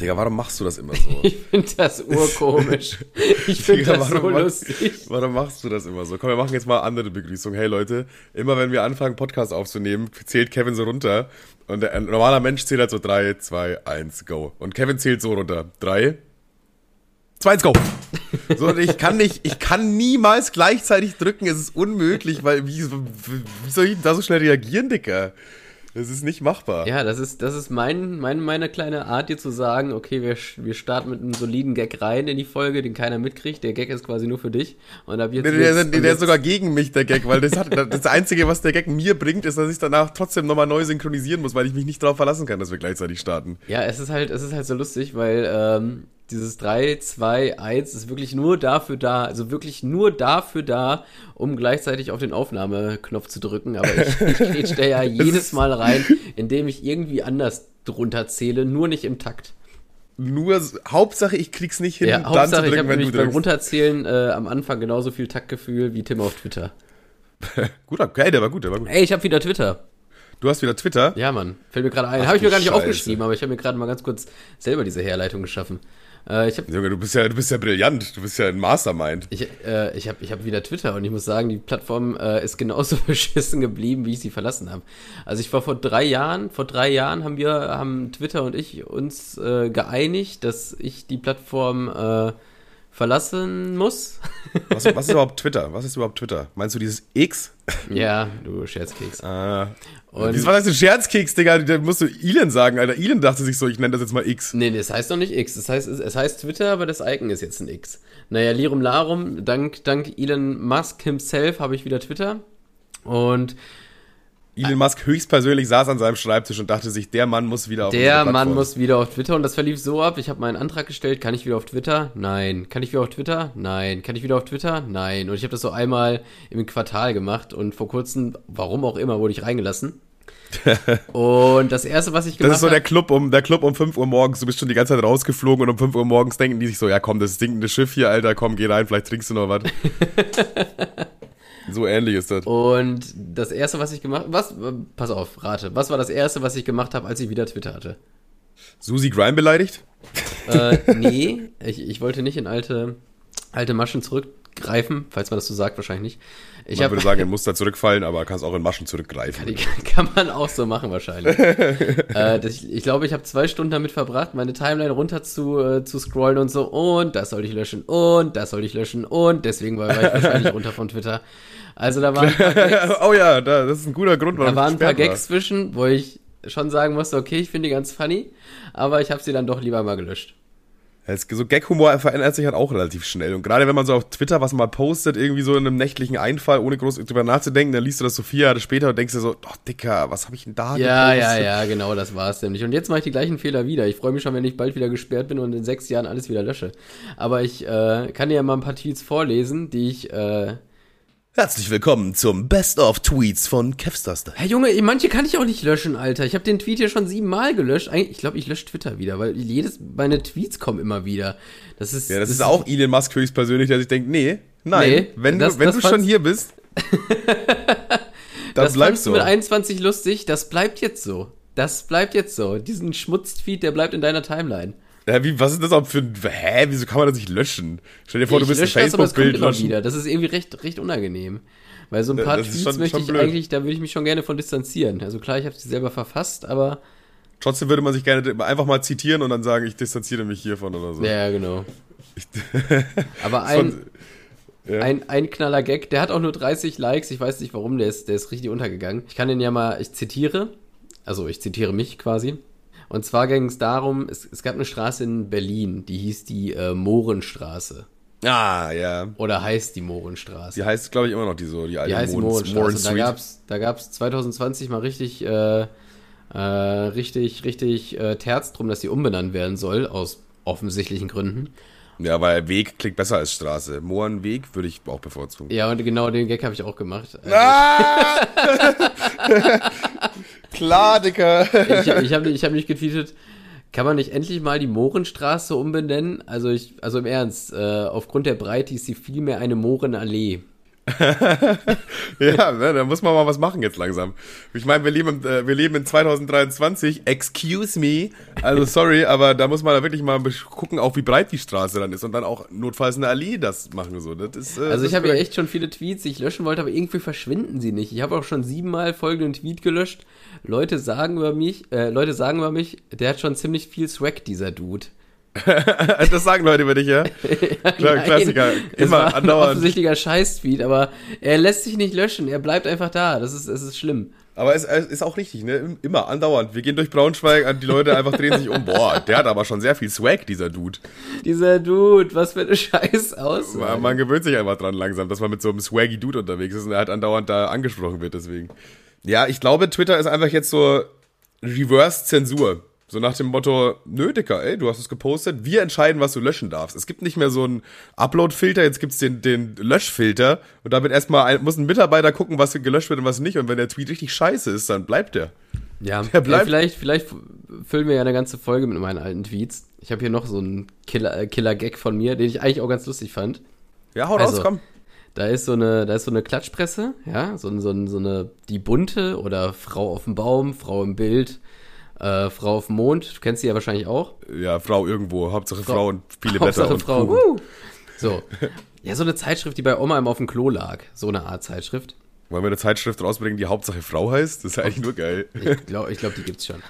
Digga, warum machst du das immer so? Ich finde das urkomisch. Ich finde das so warum, lustig. warum machst du das immer so? Komm, wir machen jetzt mal andere Begrüßung. Hey Leute, immer wenn wir anfangen, Podcast aufzunehmen, zählt Kevin so runter. Und ein normaler Mensch zählt halt so 3, 2, 1, go. Und Kevin zählt so runter. 3, 2, 1, go. So, und ich kann nicht, ich kann niemals gleichzeitig drücken. Es ist unmöglich, weil wie, wie soll ich da so schnell reagieren, Dicker? Das ist nicht machbar. Ja, das ist, das ist mein, mein, meine kleine Art, dir zu sagen, okay, wir, wir starten mit einem soliden Gag rein in die Folge, den keiner mitkriegt. Der Gag ist quasi nur für dich. Und ab jetzt. Der, der, der, der ist jetzt- sogar gegen mich, der Gag, weil das, hat, das Einzige, was der Gag mir bringt, ist, dass ich danach trotzdem nochmal neu synchronisieren muss, weil ich mich nicht darauf verlassen kann, dass wir gleichzeitig starten. Ja, es ist halt, es ist halt so lustig, weil ähm, dieses 3, 2, 1 ist wirklich nur dafür da, also wirklich nur dafür da, um gleichzeitig auf den Aufnahmeknopf zu drücken. Aber ich, ich grätsch da ja jedes Mal rein, indem ich irgendwie anders drunter zähle, nur nicht im Takt. Nur, Hauptsache, ich krieg's nicht hin, Ja, dann Hauptsache, zu ich drücken, habe wenn du nämlich beim. Runterzählen äh, am Anfang genauso viel Taktgefühl wie Tim auf Twitter. Gut, okay, der war gut, der war gut. Ey, ich habe wieder Twitter. Du hast wieder Twitter. Ja, Mann, fällt mir gerade ein. Habe ich mir gar nicht Scheiße. aufgeschrieben, aber ich habe mir gerade mal ganz kurz selber diese Herleitung geschaffen. Äh, ich habe Junge, du bist ja, du bist ja brillant. Du bist ja ein Mastermind. Ich, äh, ich habe ich hab wieder Twitter und ich muss sagen, die Plattform äh, ist genauso beschissen geblieben, wie ich sie verlassen habe. Also ich war vor drei Jahren, vor drei Jahren haben wir, haben Twitter und ich uns äh, geeinigt, dass ich die Plattform äh, verlassen muss. Was, was ist überhaupt Twitter? Was ist überhaupt Twitter? Meinst du dieses X? ja, du Scherzkeks. Ah. Und- Und was heißt ein Scherzkeks, Digga? Da musst du Elon sagen, Alter. Elon dachte sich so, ich nenne das jetzt mal X. Nee, nee, es heißt noch nicht X. Es heißt, es heißt Twitter, aber das Icon ist jetzt ein X. Naja, Lirum Larum, dank, dank Elon Musk himself habe ich wieder Twitter. Und Elon Musk höchstpersönlich saß an seinem Schreibtisch und dachte sich, der Mann muss wieder auf Der Mann muss wieder auf Twitter und das verlief so ab. Ich habe meinen Antrag gestellt. Kann ich wieder auf Twitter? Nein. Kann ich wieder auf Twitter? Nein. Kann ich wieder auf Twitter? Nein. Und ich habe das so einmal im Quartal gemacht und vor kurzem, warum auch immer, wurde ich reingelassen. und das erste, was ich Das gemacht ist so der habe, Club um, der Club um 5 Uhr morgens. Du bist schon die ganze Zeit rausgeflogen und um 5 Uhr morgens denken die sich so, ja komm, das stinkende Schiff hier, Alter, komm, geh rein, vielleicht trinkst du noch was. so ähnlich ist das. und das erste, was ich gemacht, was, pass auf, rate, was war das erste, was ich gemacht habe, als ich wieder Twitter hatte? Susi Grime beleidigt? äh, nee, ich, ich wollte nicht in alte, alte Maschen zurückgreifen, falls man das so sagt, wahrscheinlich nicht. Ich Man habe würde sagen, in Muster zurückfallen, aber kannst auch in Maschen zurückgreifen. Die kann man auch so machen wahrscheinlich. äh, das, ich glaube, ich habe zwei Stunden damit verbracht, meine Timeline runter zu, äh, zu scrollen und so. Und das sollte ich löschen. Und das sollte ich löschen. Und deswegen war, war ich wahrscheinlich runter von Twitter. Also da waren ein paar Gags, oh ja, da, das ist ein guter Grund, da warum waren ein paar Gags zwischen, wo ich schon sagen musste, okay, ich finde die ganz funny. Aber ich habe sie dann doch lieber mal gelöscht. war. So Gag-Humor verändert sich halt auch relativ schnell. Und gerade wenn man so auf Twitter was mal postet, irgendwie so in einem nächtlichen Einfall, ohne groß drüber nachzudenken, dann liest du das so vier Jahre später und denkst dir so, oh Dicker, was habe ich denn da Ja, ja, gepostet? ja, genau, das war es nämlich. Und jetzt mache ich die gleichen Fehler wieder. Ich freue mich schon, wenn ich bald wieder gesperrt bin und in sechs Jahren alles wieder lösche. Aber ich äh, kann dir ja mal ein paar Tweets vorlesen, die ich. Äh, Herzlich willkommen zum Best of Tweets von Kevstaster. Herr Junge, manche kann ich auch nicht löschen, Alter. Ich habe den Tweet hier schon siebenmal gelöscht. Eigentlich- Ich glaube, ich lösche Twitter wieder, weil jedes meine Tweets kommen immer wieder. Das ist Ja, das, ist auch Elon Musk höchstpersönlich, der sich denkt, nee, nein, Nee, wenn das- du, wenn das du schon hier bist, dann Das bleibst du. du mit auch. 21 lustig. Das bleibt jetzt so. Das bleibt jetzt so. Diesen Schmutztweet, der bleibt in deiner Timeline. Ja, wie, was ist das auch für ein, hä, wieso kann man das nicht löschen? Stell dir vor, ich du bist ein Facebook-Bild löschen. wieder. Das ist irgendwie recht, recht unangenehm. Weil so ein paar das Tweets schon- möchte schon ich blöd. eigentlich, da würde ich mich schon gerne von distanzieren. Also klar, ich habe sie selber verfasst, aber Trotzdem würde man sich gerne einfach mal zitieren und dann sagen, ich distanziere mich hiervon oder so. ja, genau. Aber ein, Von- ja. ein, ein knaller Gag, der hat auch nur 30 Likes. Ich weiß nicht warum, der ist, der ist richtig untergegangen. Ich kann den ja mal, ich zitiere, also ich zitiere mich quasi. Und zwar ging es darum, es, es gab eine Straße in Berlin, die hieß die äh, Mohrenstraße. Ah, ja. Oder heißt die Mohrenstraße. Die heißt, glaube ich, immer noch die so, die alte Die heißt Mohn- Mohrenstraße. Mohn Da Street. gab's, da gab's 2020 mal richtig, äh, äh, richtig, richtig äh, Terz drum, dass sie umbenannt werden soll, aus offensichtlichen Gründen. Ja, weil Weg klingt besser als Straße. Mohrenweg würde ich auch bevorzugen. Ja, und genau den Gag habe ich auch gemacht. Also, Ah! Klar, Dicker. Ich, ich habe ich hab nicht getweetet, kann man nicht endlich mal die Mohrenstraße umbenennen? Also ich, also im Ernst, äh, aufgrund der Breite ist sie vielmehr eine Mohrenallee. ja, ne, da muss man mal was machen jetzt langsam. Ich meine, wir leben, äh, wir leben in 2023. Excuse me. Also sorry, aber da muss man da wirklich mal gucken, auch wie breit die Straße dann ist und dann auch notfalls eine Allee das machen so. Das ist, äh, also ich habe ja echt schon viele Tweets, die ich löschen wollte, aber irgendwie verschwinden sie nicht. Ich habe auch schon siebenmal folgenden Tweet gelöscht. Leute sagen über mich, äh, Leute sagen über mich, der hat schon ziemlich viel Swag, dieser Dude. das sagen Leute über dich, ja? Klar, Klassiker. Immer andauernd. Ein offensichtlicher Scheiß-Tweet, aber er lässt sich nicht löschen. Er bleibt einfach da. Das ist, das ist schlimm. Aber es, es ist auch richtig, ne? Immer andauernd. Wir gehen durch Braunschweig, die Leute einfach drehen sich um. Boah, der hat aber schon sehr viel Swag, dieser Dude. Dieser Dude, was für eine Scheiß aus. Man, man, gewöhnt sich einfach dran langsam, dass man mit so einem swaggy Dude unterwegs ist und er halt andauernd da angesprochen wird, deswegen. Ja, ich glaube, Twitter ist einfach jetzt so Reverse-Zensur. So nach dem Motto, nö, Dicker, ey, du hast es gepostet, wir entscheiden, was du löschen darfst. Es gibt nicht mehr so einen Upload-Filter, jetzt gibt's den, den Löschfilter und damit erstmal ein, muss ein Mitarbeiter gucken, was gelöscht wird und was nicht. Und wenn der Tweet richtig scheiße ist, dann bleibt der. Ja, der bleibt. Ey, vielleicht, vielleicht füllen wir ja eine ganze Folge mit meinen alten Tweets. Ich habe hier noch so einen Killer-Gag Killer von mir, den ich eigentlich auch ganz lustig fand. Ja, hau raus, also, komm. Da ist so eine, da ist so eine Klatschpresse, ja, so, so, so eine, die bunte oder Frau auf dem Baum, Frau im Bild, äh, Frau auf dem Mond, du kennst sie ja wahrscheinlich auch. Ja, Frau irgendwo, Hauptsache Frau, Frau und viele Hauptsache besser und Frau. Uh. So. Ja, so eine Zeitschrift, die bei Oma immer auf dem Klo lag. So eine Art Zeitschrift. Wollen wir eine Zeitschrift rausbringen, die Hauptsache Frau heißt? Das ist eigentlich nur geil. Ich glaube, ich glaub, die gibt's schon.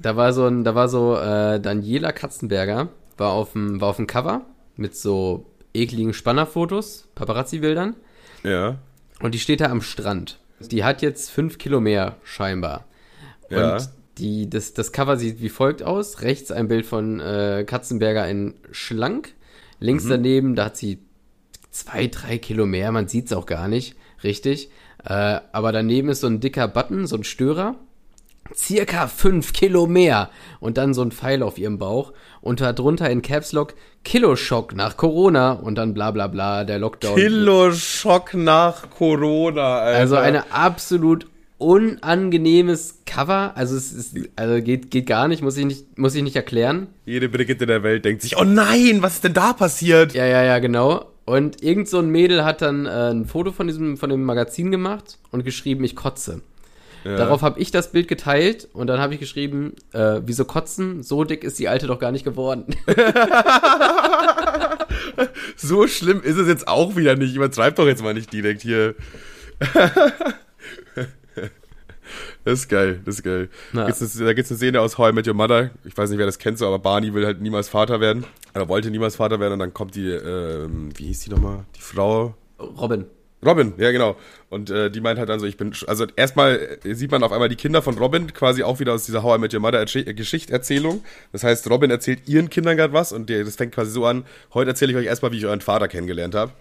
da war so ein, da war so äh, Daniela Katzenberger, war auf dem, war auf dem Cover mit so ekligen Spannerfotos, Paparazzi-Bildern. Ja. Und die steht da am Strand. Die hat jetzt fünf Kilo mehr, scheinbar. Ja. Und die, das, das Cover sieht wie folgt aus. Rechts ein Bild von äh, Katzenberger in schlank. Links mhm. daneben, da hat sie zwei, drei Kilo mehr. Man sieht es auch gar nicht richtig. Äh, aber daneben ist so ein dicker Button, so ein Störer. Circa fünf Kilo mehr. Und dann so ein Pfeil auf ihrem Bauch. Und darunter in Caps Lock Kiloschock nach Corona. Und dann bla bla bla, der Lockdown. Kiloschock nach Corona, Alter. Also eine absolut unangenehmes Cover. Also es ist, also geht, geht gar nicht, muss ich nicht, muss ich nicht erklären. Jede Brigitte der Welt denkt sich, oh nein, was ist denn da passiert? Ja, ja, ja, genau. Und irgend so ein Mädel hat dann äh, ein Foto von diesem, von dem Magazin gemacht und geschrieben, ich kotze. Ja. Darauf habe ich das Bild geteilt und dann habe ich geschrieben, äh, wieso kotzen? So dick ist die Alte doch gar nicht geworden. so schlimm ist es jetzt auch wieder nicht. Übertreib doch jetzt mal nicht direkt hier. Das ist geil, das ist geil. Da gibt es eine, eine Szene aus How I Met Your Mother. Ich weiß nicht, wer das kennt, so, aber Barney will halt niemals Vater werden. Oder wollte niemals Vater werden und dann kommt die, ähm, wie hieß die nochmal? Die Frau. Robin. Robin, ja genau. Und äh, die meint halt dann so, ich bin, also erstmal sieht man auf einmal die Kinder von Robin quasi auch wieder aus dieser How I Met Your Mother Geschichterzählung. Das heißt, Robin erzählt ihren Kindern gerade was und das fängt quasi so an, heute erzähle ich euch erstmal, wie ich euren Vater kennengelernt habe.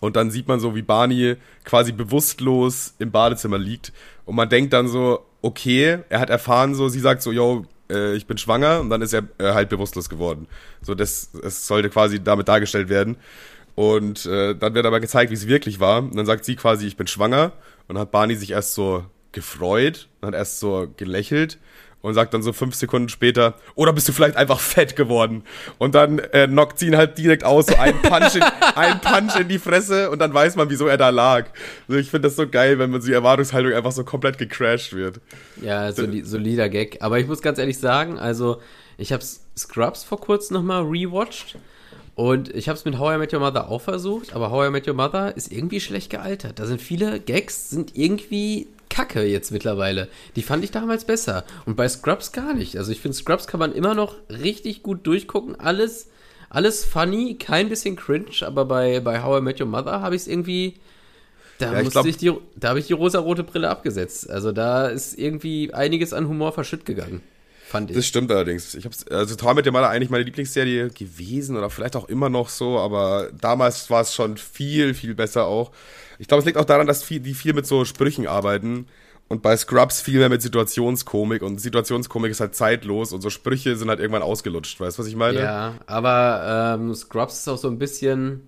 Und dann sieht man so, wie Barney quasi bewusstlos im Badezimmer liegt. Und man denkt dann so, okay, er hat erfahren so, sie sagt so, yo, äh, ich bin schwanger. Und dann ist er äh, halt bewusstlos geworden. So, das, das sollte quasi damit dargestellt werden. Und äh, dann wird aber gezeigt, wie es wirklich war. Und dann sagt sie quasi, ich bin schwanger. Und hat Barney sich erst so gefreut, hat erst so gelächelt und sagt dann so fünf Sekunden später, oder bist du vielleicht einfach fett geworden? Und dann äh, knockt sie ihn halt direkt aus, so ein Punch, in, ein Punch in die Fresse und dann weiß man, wieso er da lag. Also ich finde das so geil, wenn man so die Erwartungshaltung einfach so komplett gecrashed wird. Ja, soli solider Gag. Aber ich muss ganz ehrlich sagen, also ich habe Scrubs vor kurzem nochmal rewatcht. Und ich habe es mit How I Met Your Mother auch versucht, aber How I Met Your Mother ist irgendwie schlecht gealtert. Da sind viele Gags, sind irgendwie kacke jetzt mittlerweile. Die fand ich damals besser. Und bei Scrubs gar nicht. Also ich finde, Scrubs kann man immer noch richtig gut durchgucken. Alles, alles funny, kein bisschen cringe, aber bei, bei How I Met Your Mother habe ich es irgendwie. Da, ja, musste ich, ich die, da habe ich die rosa-rote Brille abgesetzt. Also da ist irgendwie einiges an Humor verschütt gegangen. Fand ich. Das stimmt allerdings. Ich hab's, also I Met Your Mother eigentlich meine Lieblingsserie gewesen oder vielleicht auch immer noch so, aber damals war es schon viel, viel besser auch. Ich glaube, es liegt auch daran, dass viel, die viel mit so Sprüchen arbeiten. Und bei Scrubs viel mehr mit Situationskomik. Und Situationskomik ist halt zeitlos und so Sprüche sind halt irgendwann ausgelutscht. Weißt du, was ich meine? Ja, aber ähm, Scrubs ist auch so ein bisschen.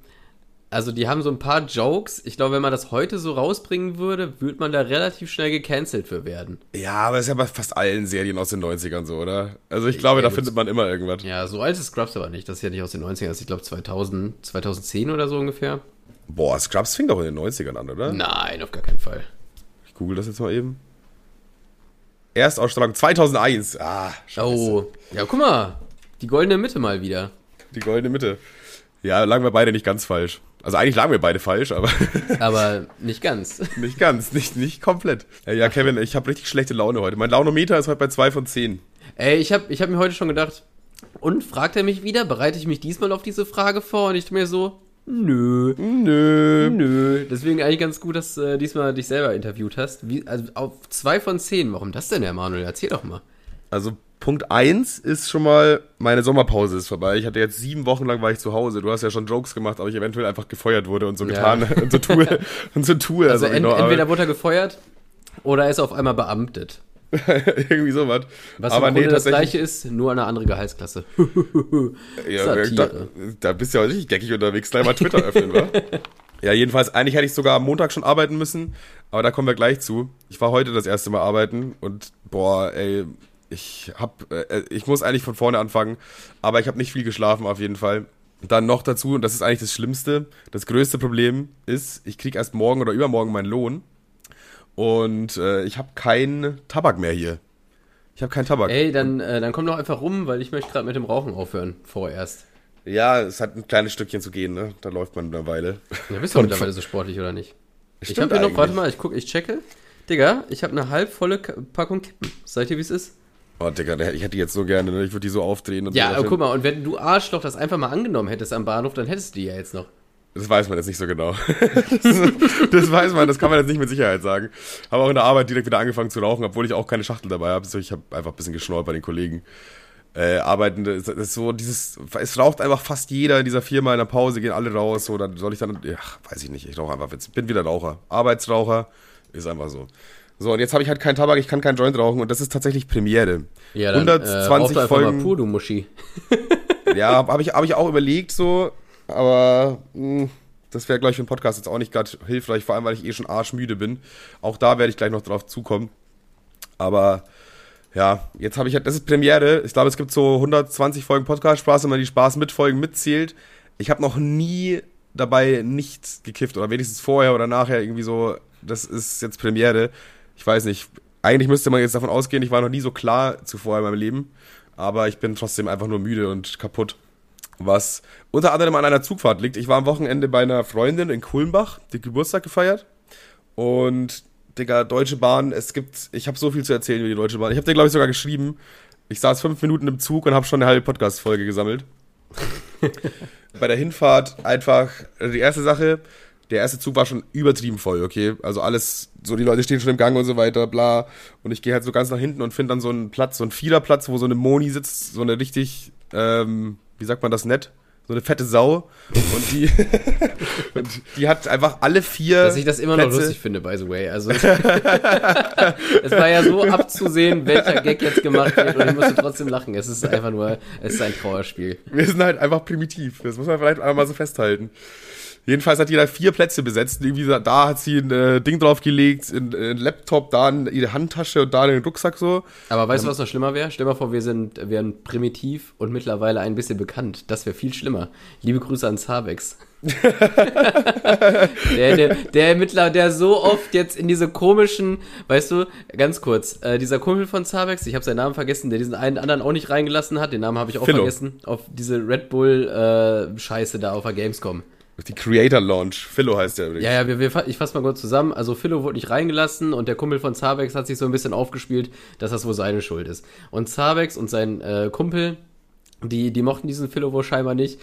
Also, die haben so ein paar Jokes. Ich glaube, wenn man das heute so rausbringen würde, würde man da relativ schnell gecancelt für werden. Ja, aber das ist ja bei fast allen Serien aus den 90ern so, oder? Also, ich glaube, ja, da findet man immer irgendwas. Ja, so alt ist Scrubs aber nicht. Das ist ja nicht aus den 90ern, das ist, ich glaube, 2000, 2010 oder so ungefähr. Boah, Scrubs fing doch in den 90ern an, oder? Nein, auf gar keinen Fall. Ich google das jetzt mal eben. Erstausstrahlung 2001. Ah, scheiße. Oh, ja, guck mal. Die goldene Mitte mal wieder. Die goldene Mitte. Ja, lagen wir beide nicht ganz falsch. Also eigentlich lagen wir beide falsch, aber Aber nicht ganz. nicht ganz, nicht, nicht komplett. Ja, Kevin, ich habe richtig schlechte Laune heute. Mein Launometer ist heute bei 2 von 10. Ey, ich habe ich hab mir heute schon gedacht, und fragt er mich wieder, bereite ich mich diesmal auf diese Frage vor? Und ich mir so, nö. Nö. Nö. Deswegen eigentlich ganz gut, dass du äh, diesmal dich selber interviewt hast. Wie, also auf zwei von zehn. Warum das denn, Herr Manuel? Erzähl doch mal. Also Punkt 1 ist schon mal, meine Sommerpause ist vorbei. Ich hatte jetzt sieben Wochen lang war ich zu Hause. Du hast ja schon Jokes gemacht, aber ich eventuell einfach gefeuert wurde und so Ja. getan und so tue und so tue. Also als ob ich en, noch entweder wurde er gefeuert oder er ist auf einmal beamtet. irgendwie sowas. Was aber im Grunde das gleiche ist, nur eine andere Gehaltsklasse. Ja, da, da bist du ja richtig geckig unterwegs. Gleich mal Twitter öffnen, wa? Ja, jedenfalls, eigentlich hätte ich sogar am Montag schon arbeiten müssen, aber da kommen wir gleich zu. Ich war heute das erste Mal arbeiten und boah, ey, ich hab, äh, ich muss eigentlich von vorne anfangen, aber ich habe nicht viel geschlafen auf jeden Fall. Dann noch dazu, und das ist eigentlich das Schlimmste, das größte Problem ist, ich krieg erst morgen oder übermorgen meinen Lohn und äh, ich habe keinen Tabak mehr hier. Ich habe keinen Tabak. Ey, dann, äh, dann komm doch einfach rum, weil ich möchte gerade mit dem Rauchen aufhören, vorerst. Ja, es hat ein kleines Stückchen zu gehen, ne? Da läuft man eine Weile. Ja, bist du mittlerweile so sportlich oder nicht? ich Stimmt habe hier noch, warte mal, ich guck, ich checke. Digga, ich habe eine halbvolle Packung Kippen. Seid ihr, wie es ist? Oh, Digga, ich hätte die jetzt so gerne, ne? Ich würde die so aufdrehen und Ja, so. aber guck mal, und wenn du Arschloch das einfach mal angenommen hättest am Bahnhof, dann hättest du die ja jetzt noch. Das weiß man jetzt nicht so genau. das, das weiß man, das kann man jetzt nicht mit Sicherheit sagen. Habe auch in der Arbeit direkt wieder angefangen zu rauchen, obwohl ich auch keine Schachtel dabei habe. Ich habe einfach ein bisschen geschnorrt bei den Kollegen. Äh, arbeiten, das das ist so dieses, es raucht einfach fast jeder in dieser Firma in der Pause, gehen alle raus, so, dann soll ich dann, ja, weiß ich nicht, ich rauche einfach, jetzt bin wieder Raucher. Arbeitsraucher, ist einfach so. So, und jetzt habe ich halt keinen Tabak, ich kann keinen Joint rauchen und das ist tatsächlich Premiere. Ja, dann 120 äh, Folgen. mal pur, du Muschi. Ja, habe ich, hab ich auch überlegt so, aber mh, das wäre, glaube ich, für den Podcast jetzt auch nicht gerade hilfreich, vor allem, weil ich eh schon arschmüde bin. Auch da werde ich gleich noch drauf zukommen. Aber ja, jetzt habe ich halt, das ist Premiere. Ich glaube, es gibt so 120 Folgen Podcast Spaß, wenn man die Spaß mit Folgen mitzählt. Ich habe noch nie dabei nichts gekifft oder wenigstens vorher oder nachher irgendwie so, das ist jetzt Premiere. Ich weiß nicht. Eigentlich müsste man jetzt davon ausgehen, ich war noch nie so klar zuvor in meinem Leben, aber ich bin trotzdem einfach nur müde und kaputt. Was unter anderem an einer Zugfahrt liegt. Ich war am Wochenende bei einer Freundin in Kulmbach, die Geburtstag gefeiert. Und, Digga, Deutsche Bahn, es gibt, ich habe so viel zu erzählen über die Deutsche Bahn. Ich habe dir, glaube ich, sogar geschrieben, ich saß fünf Minuten im Zug und habe schon eine halbe Podcast-Folge gesammelt. bei der Hinfahrt einfach, also die erste Sache, der erste Zug war schon übertrieben voll, okay? Also alles, so die Leute stehen schon im Gang und so weiter, bla. Und ich gehe halt so ganz nach hinten und finde dann so einen Platz, so einen Viererplatz, wo so eine Moni sitzt, so eine richtig, ähm, wie sagt man das nett? So eine fette Sau. Und die, und die hat einfach alle vier. Dass ich das immer noch Plätze- lustig finde, by the way. Also, es war ja so abzusehen, welcher Gag jetzt gemacht wird und ich musste trotzdem lachen. Es ist einfach nur, es ist ein Trauerspiel. Wir sind halt einfach primitiv. Das muss man vielleicht einfach mal so festhalten. Jedenfalls hat jeder vier Plätze besetzt. Irgendwie da- hat sie ein äh, Ding draufgelegt, ein, ein Laptop, da in ihre Handtasche und da in den Rucksack so. Aber weißt du, was noch schlimmer wäre? Stell mal vor, wir sind, wären primitiv und mittlerweile ein bisschen bekannt. Das wäre viel schlimmer. Liebe Grüße an Zabex. der, der, der mittler, der so oft jetzt in diese komischen, weißt du, ganz kurz, äh, dieser Kumpel von Zabex, ich habe seinen Namen vergessen, der diesen einen anderen auch nicht reingelassen hat, den Namen habe ich auch Philo. vergessen, auf diese Red Bull äh, Scheiße da auf der Gamescom. Die Creator Launch. Philo heißt der übrigens. Ja, ja, wir, wir, ich fasse mal kurz zusammen. Also Philo wurde nicht reingelassen und der Kumpel von Zabex hat sich so ein bisschen aufgespielt, dass das wohl seine Schuld ist. Und Zabex und sein äh, Kumpel, die, die mochten diesen Philo wohl scheinbar nicht.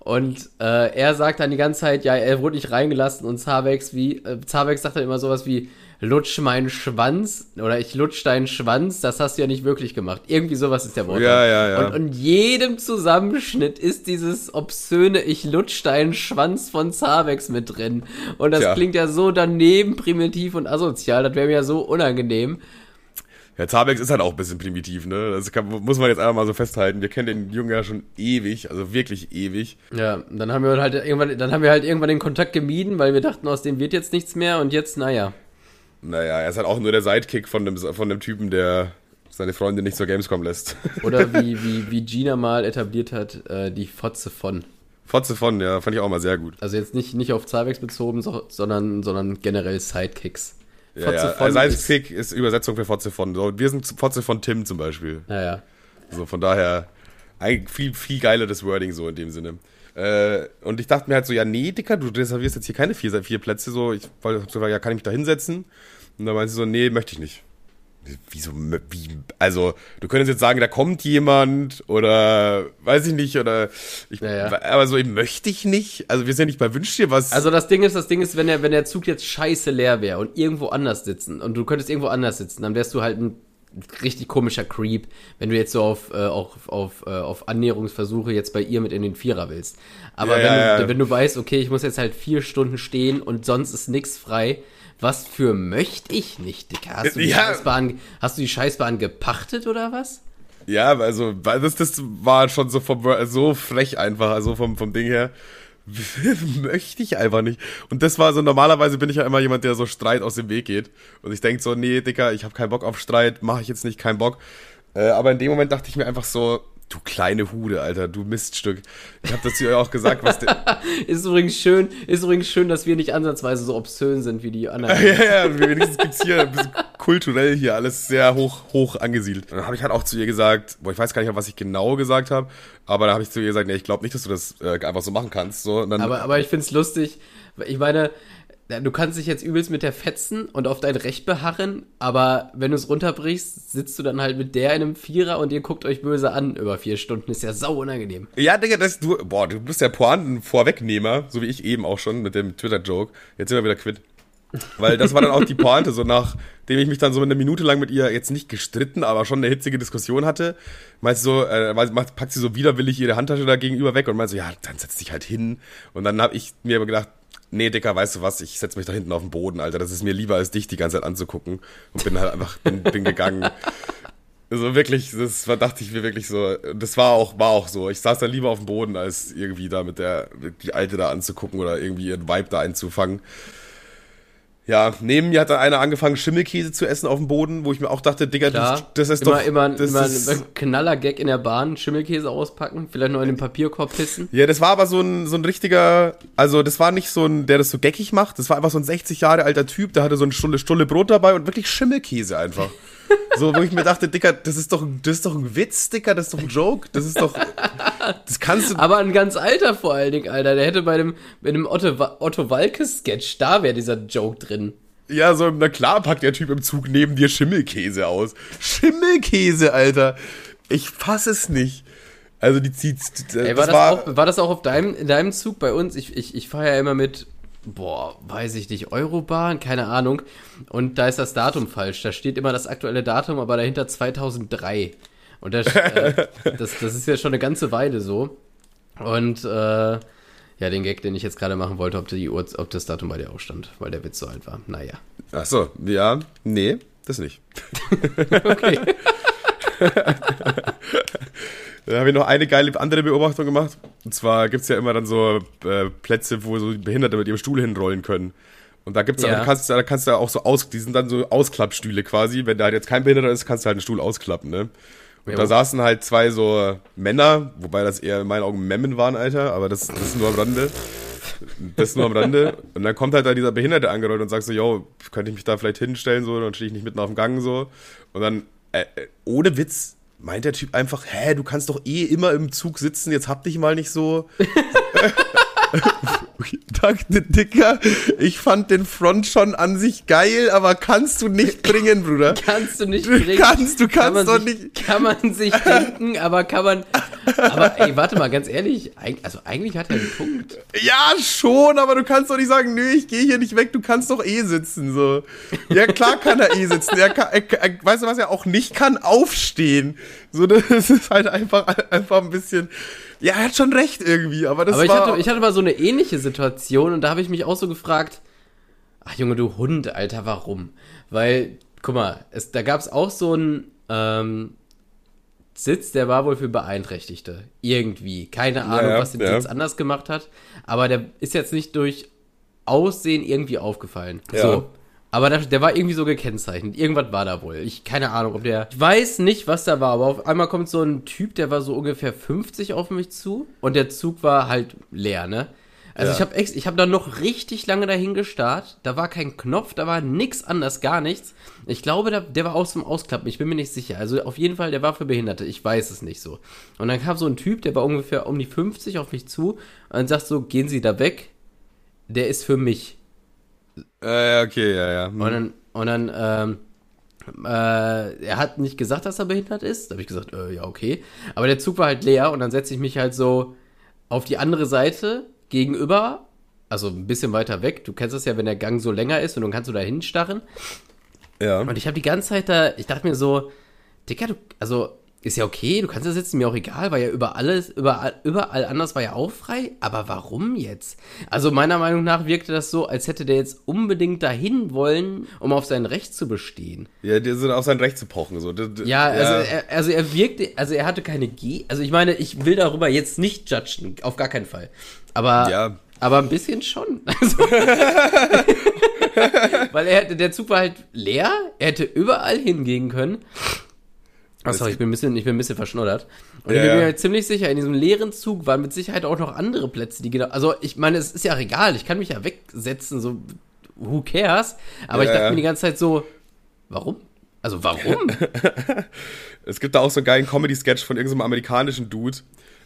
Und äh, er sagt dann die ganze Zeit, ja, er wurde nicht reingelassen und Zabex wie, äh, Zabex sagt dann immer sowas wie, lutsch meinen Schwanz oder ich lutsch deinen Schwanz, das hast du ja nicht wirklich gemacht. Irgendwie sowas ist der Wort. Ja, ja, ja. Und, und jedem Zusammenschnitt ist dieses obszöne Ich lutsch deinen Schwanz von Zabex mit drin. Und das Tja. klingt ja so daneben, primitiv und asozial. Das wäre mir ja so unangenehm. Ja, Zabex ist halt auch ein bisschen primitiv, ne? Das kann, muss man jetzt einfach mal so festhalten. Wir kennen den Jungen ja schon ewig, also wirklich ewig. Ja, dann haben wir halt irgendwann, dann haben wir halt irgendwann den Kontakt gemieden, weil wir dachten, aus dem wird jetzt nichts mehr und jetzt, naja. Naja, er ist halt auch nur der Sidekick von dem, von dem Typen, der seine Freundin nicht zur Gamescom lässt. Oder wie, wie, wie Gina mal etabliert hat, äh, die Fotze von. Fotze von, ja, fand ich auch mal sehr gut. Also jetzt nicht, nicht auf Zahlwegs bezogen, so, sondern, sondern generell Sidekicks. Ja, ja. Also Sidekick ist, ist Übersetzung für Fotze von. So, wir sind Fotze von Tim zum Beispiel. Ja, ja. So, von daher viel, viel geiler das Wording so in dem Sinne. Äh, und ich dachte mir halt so, ja, nee, Dicker, du reservierst jetzt hier keine vier, vier Plätze. So, ich wollte so, ja, kann ich mich da hinsetzen? Und dann meinte sie so, nee, möchte ich nicht. Wieso, wie, also, du könntest jetzt sagen, da kommt jemand oder weiß ich nicht, oder ich, ja, ja. aber so eben möchte ich nicht. Also wir sind ja nicht bei Wünsch dir was. Also das Ding ist, das Ding ist, wenn der, wenn der Zug jetzt scheiße leer wäre und irgendwo anders sitzen und du könntest irgendwo anders sitzen, dann wärst du halt ein richtig komischer Creep, wenn du jetzt so auf, äh, auf, auf, äh, auf Annäherungsversuche jetzt bei ihr mit in den Vierer willst. Aber ja, wenn, du, wenn du weißt, okay, ich muss jetzt halt vier Stunden stehen und sonst ist nichts frei, was für möchte ich nicht, Dicker? Hast du die, ja. Scheißbahn, hast du die Scheißbahn gepachtet oder was? Ja, also das, das war schon so, vom, so frech einfach, also vom, vom Ding her. möchte ich einfach nicht. Und das war so, normalerweise bin ich ja immer jemand, der so Streit aus dem Weg geht. Und ich denke so, nee, Dicker, ich habe keinen Bock auf Streit, mache ich jetzt nicht, keinen Bock. Äh, aber in dem Moment dachte ich mir einfach so, Du kleine Hude, Alter, du Miststück. Ich habe das hier auch gesagt, was Ist übrigens schön, ist übrigens schön, dass wir nicht ansatzweise so obszön sind wie die anderen. ja, ja, wenigstens gibt's hier ein bisschen kulturell hier alles sehr hoch, hoch angesiedelt. Und dann habe ich halt auch zu ihr gesagt, boah, ich weiß gar nicht, was ich genau gesagt habe, aber dann habe ich zu ihr gesagt, nee, ich glaube nicht, dass du das äh, einfach so machen kannst. So, dann, aber, aber ich find's lustig. Ich meine, du kannst dich jetzt übelst mit der fetzen und auf dein Recht beharren, aber wenn du es runterbrichst, sitzt du dann halt mit der in einem Vierer und ihr guckt euch böse an über vier Stunden. Ist ja sau unangenehm. Ja, Digga, das du, boah, du bist der Pointen-Vorwegnehmer, so wie ich eben auch schon mit dem Twitter-Joke. Jetzt sind wir wieder quitt. Weil das war dann auch die Pointe, so nachdem ich mich dann so eine Minute lang mit ihr jetzt nicht gestritten, aber schon eine hitzige Diskussion hatte, meinst du so, äh, packt sie so widerwillig ihre Handtasche da gegenüber weg und meint so, ja, dann setz dich halt hin. Und dann habe ich mir aber gedacht, nee, Dicker, weißt du was, ich setze mich da hinten auf den Boden, Alter. Das ist mir lieber, als dich die ganze Zeit anzugucken. Und bin halt einfach, bin, bin gegangen. Also wirklich, das war, dachte ich mir wirklich so, das war auch, war auch so. Ich saß dann lieber auf dem Boden, als irgendwie da mit der, die Alte da anzugucken oder irgendwie ihren Vibe da einzufangen. Ja, neben mir hat dann einer angefangen, Schimmelkäse zu essen auf dem Boden, wo ich mir auch dachte, Digga, das, das ist immer, doch... Immer, das immer ist, ein Knaller-Gag in der Bahn, Schimmelkäse auspacken, vielleicht noch in den Papierkorb pissen. Ja, das war aber so ein, so ein richtiger, also das war nicht so ein, der das so geckig macht, das war einfach so ein 60 Jahre alter Typ, der hatte so eine Stulle, Stulle Brot dabei und wirklich Schimmelkäse einfach. So, wo ich mir dachte, Dicker, das ist doch, das ist doch ein Witz, Dicker, das ist doch ein Joke, das ist doch, das kannst du. Aber ein ganz alter vor allen Dingen, Alter, der hätte bei dem, bei dem Otto, Otto Walke-Sketch, da wäre dieser Joke drin. Ja, so, na klar packt der Typ im Zug neben dir Schimmelkäse aus. Schimmelkäse, Alter. Ich fass es nicht. Also die zieht. Ey, war, das war, auch, war das auch auf deinem, in deinem Zug bei uns? Ich, ich, ich fahre ja immer mit boah, weiß ich nicht, Eurobahn, keine Ahnung. Und da ist das Datum falsch. Da steht immer das aktuelle Datum, aber dahinter 2003. Und das, äh, das, das ist ja schon eine ganze Weile so. Und äh, ja, den Gag, den ich jetzt gerade machen wollte, ob, die Uhr, ob das Datum bei dir auch stand, weil der Witz so alt war. Naja. Ach so, ja, nee, das nicht. okay. Dann habe ich noch eine geile andere Beobachtung gemacht. Und zwar gibt es ja immer dann so äh, Plätze, wo so Behinderte mit ihrem Stuhl hinrollen können. Und da gibt's ja. da kannst, da kannst du ja auch so aus, die sind dann so Ausklappstühle quasi. Wenn da halt jetzt kein Behinderter ist, kannst du halt einen Stuhl ausklappen, ne? Und ja. da saßen halt zwei so Männer, wobei das eher in meinen Augen Memmen waren, Alter, aber das, das ist nur am Rande. Das ist nur am Rande. Und dann kommt halt da dieser Behinderte angerollt und sagt so, yo, könnte ich mich da vielleicht hinstellen, so, dann stehe ich nicht mitten auf dem Gang, so. Und dann, äh, äh ohne Witz, meint der Typ einfach, hä, du kannst doch eh immer im Zug sitzen, jetzt hab dich mal nicht so. Danke, Dicker. Ich fand den Front schon an sich geil, aber kannst du nicht bringen, Bruder. Kannst du nicht bringen. Kannst, du kannst kann doch sich, nicht. Kann man sich denken, aber kann man. Aber ey, warte mal, ganz ehrlich, also eigentlich hat er einen Punkt. Ja, schon, aber du kannst doch nicht sagen, nö, ich gehe hier nicht weg, du kannst doch eh sitzen, so. Ja, klar kann er eh sitzen. Er kann, er, er, weißt du, was er auch nicht kann? Aufstehen. So, das ist halt einfach, einfach ein bisschen. Ja, er hat schon recht irgendwie, aber das aber war... ich hatte, ich hatte mal so eine ähnliche Situation und da habe ich mich auch so gefragt, ach Junge, du Hund, Alter, warum? Weil, guck mal, es, da gab es auch so einen ähm, Sitz, der war wohl für Beeinträchtigte. Irgendwie. Keine Ahnung, ja, was den ja. Sitz anders gemacht hat. Aber der ist jetzt nicht durch Aussehen irgendwie aufgefallen. Ja. So. Aber der, der war irgendwie so gekennzeichnet. Irgendwas war da wohl. Ich keine Ahnung, ob der. Ich weiß nicht, was da war, aber auf einmal kommt so ein Typ, der war so ungefähr 50 auf mich zu und der Zug war halt leer, ne? Also Ja. ich habe ich habe da noch richtig lange dahin gestarrt. Da war kein Knopf, da war nix anders, gar nichts. Ich glaube, der, der war aus dem Ausklappen. Ich bin mir nicht sicher. Also auf jeden Fall, der war für Behinderte. Ich weiß es nicht so. Und dann kam so ein Typ, der war ungefähr um die 50 auf mich zu und sagt so, gehen Sie da weg. Der ist für mich. Äh, okay, ja, ja. Hm. Und dann, und dann ähm, äh, er hat nicht gesagt, dass er behindert ist. Da habe ich gesagt, äh, ja, okay. Aber der Zug war halt leer und dann setze ich mich halt so auf die andere Seite gegenüber, also ein bisschen weiter weg. Du kennst das ja, wenn der Gang so länger ist und dann kannst du da hinstarren. ja. Und ich habe die ganze Zeit da, ich dachte mir so, Dicker, du, also ist ja okay, du kannst da sitzen, mir auch egal, weil ja über alles, überall, überall anders war ja auch frei, aber warum jetzt? Also meiner Meinung nach wirkte das so, als hätte der jetzt unbedingt dahin wollen, um auf sein Recht zu bestehen. Ja, sind auf sein Recht zu pochen. So. Ja, also, Er, also er wirkte, also er hatte keine G, also ich meine, ich will darüber jetzt nicht judgen, auf gar keinen Fall. Aber, Ja. aber ein bisschen schon. Also, weil er hätte, der Zug war halt leer, er hätte überall hingehen können. Achso, ich bin ein bisschen, ich bin ein bisschen verschnoddert. Und Ja, ich bin mir halt ziemlich sicher, in diesem leeren Zug waren mit Sicherheit auch noch andere Plätze, die genau. Also ich meine, es ist ja egal, ich kann mich ja wegsetzen, so who cares? Aber Ja, ich dachte mir die ganze Zeit so, warum? Also warum? Es gibt da auch so einen geilen Comedy-Sketch von irgendeinem amerikanischen Dude.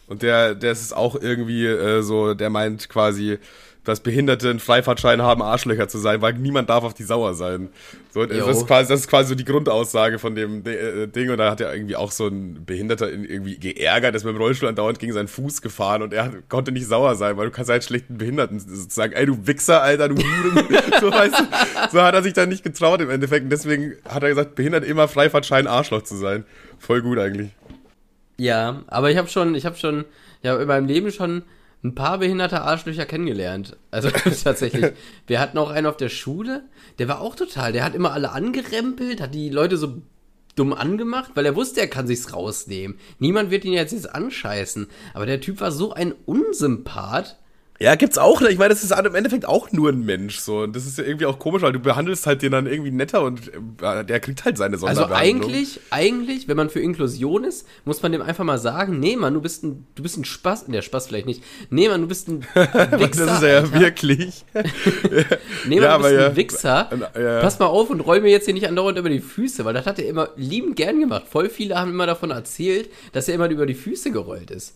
Und der, der ist auch irgendwie äh, so, der meint quasi, dass Behinderte einen Freifahrtschein haben, Arschlöcher zu sein, weil niemand darf auf die sauer sein. So, das, ist quasi, das ist quasi so die Grundaussage von dem De- äh, Ding. Und da hat er irgendwie auch so ein Behinderter in- irgendwie geärgert, ist mit dem Rollstuhl andauernd gegen seinen Fuß gefahren und er konnte nicht sauer sein, weil du kannst halt schlechten Behinderten sagen, ey du Wichser, Alter, du Huren. so, weißt du, so hat er sich dann nicht getraut im Endeffekt. Und deswegen hat er gesagt, behindert immer Freifahrtschein, Arschloch zu sein. Voll gut eigentlich. Ja, aber ich habe schon, ich habe schon, habe in meinem Leben schon ein paar behinderte Arschlöcher kennengelernt. Also tatsächlich. Wir hatten auch einen auf der Schule, der war auch total, der hat immer alle angerempelt, hat die Leute so dumm angemacht, weil er wusste, er kann sich's rausnehmen. Niemand wird ihn jetzt jetzt anscheißen. Aber der Typ war so ein Unsympath. Ja, gibt's auch. ne? Ich meine, das ist im Endeffekt auch nur ein Mensch so. Und das ist ja irgendwie auch komisch, weil du behandelst halt den dann irgendwie netter und äh, der kriegt halt seine Also Sonderbehandlung. eigentlich, eigentlich, wenn man für Inklusion ist, muss man dem einfach mal sagen, nee, Mann, du bist ein, du bist ein Spaß, der Spaß vielleicht nicht. Nee, Mann, du bist ein Wichser, das ist er ja Alter. wirklich. Nee, Mann, Ja, du bist ja. ein Wichser. Ja. Pass mal auf und roll mir jetzt hier nicht andauernd über die Füße, weil das hat er immer liebend gern gemacht. Voll viele haben immer davon erzählt, dass er immer über die Füße gerollt ist.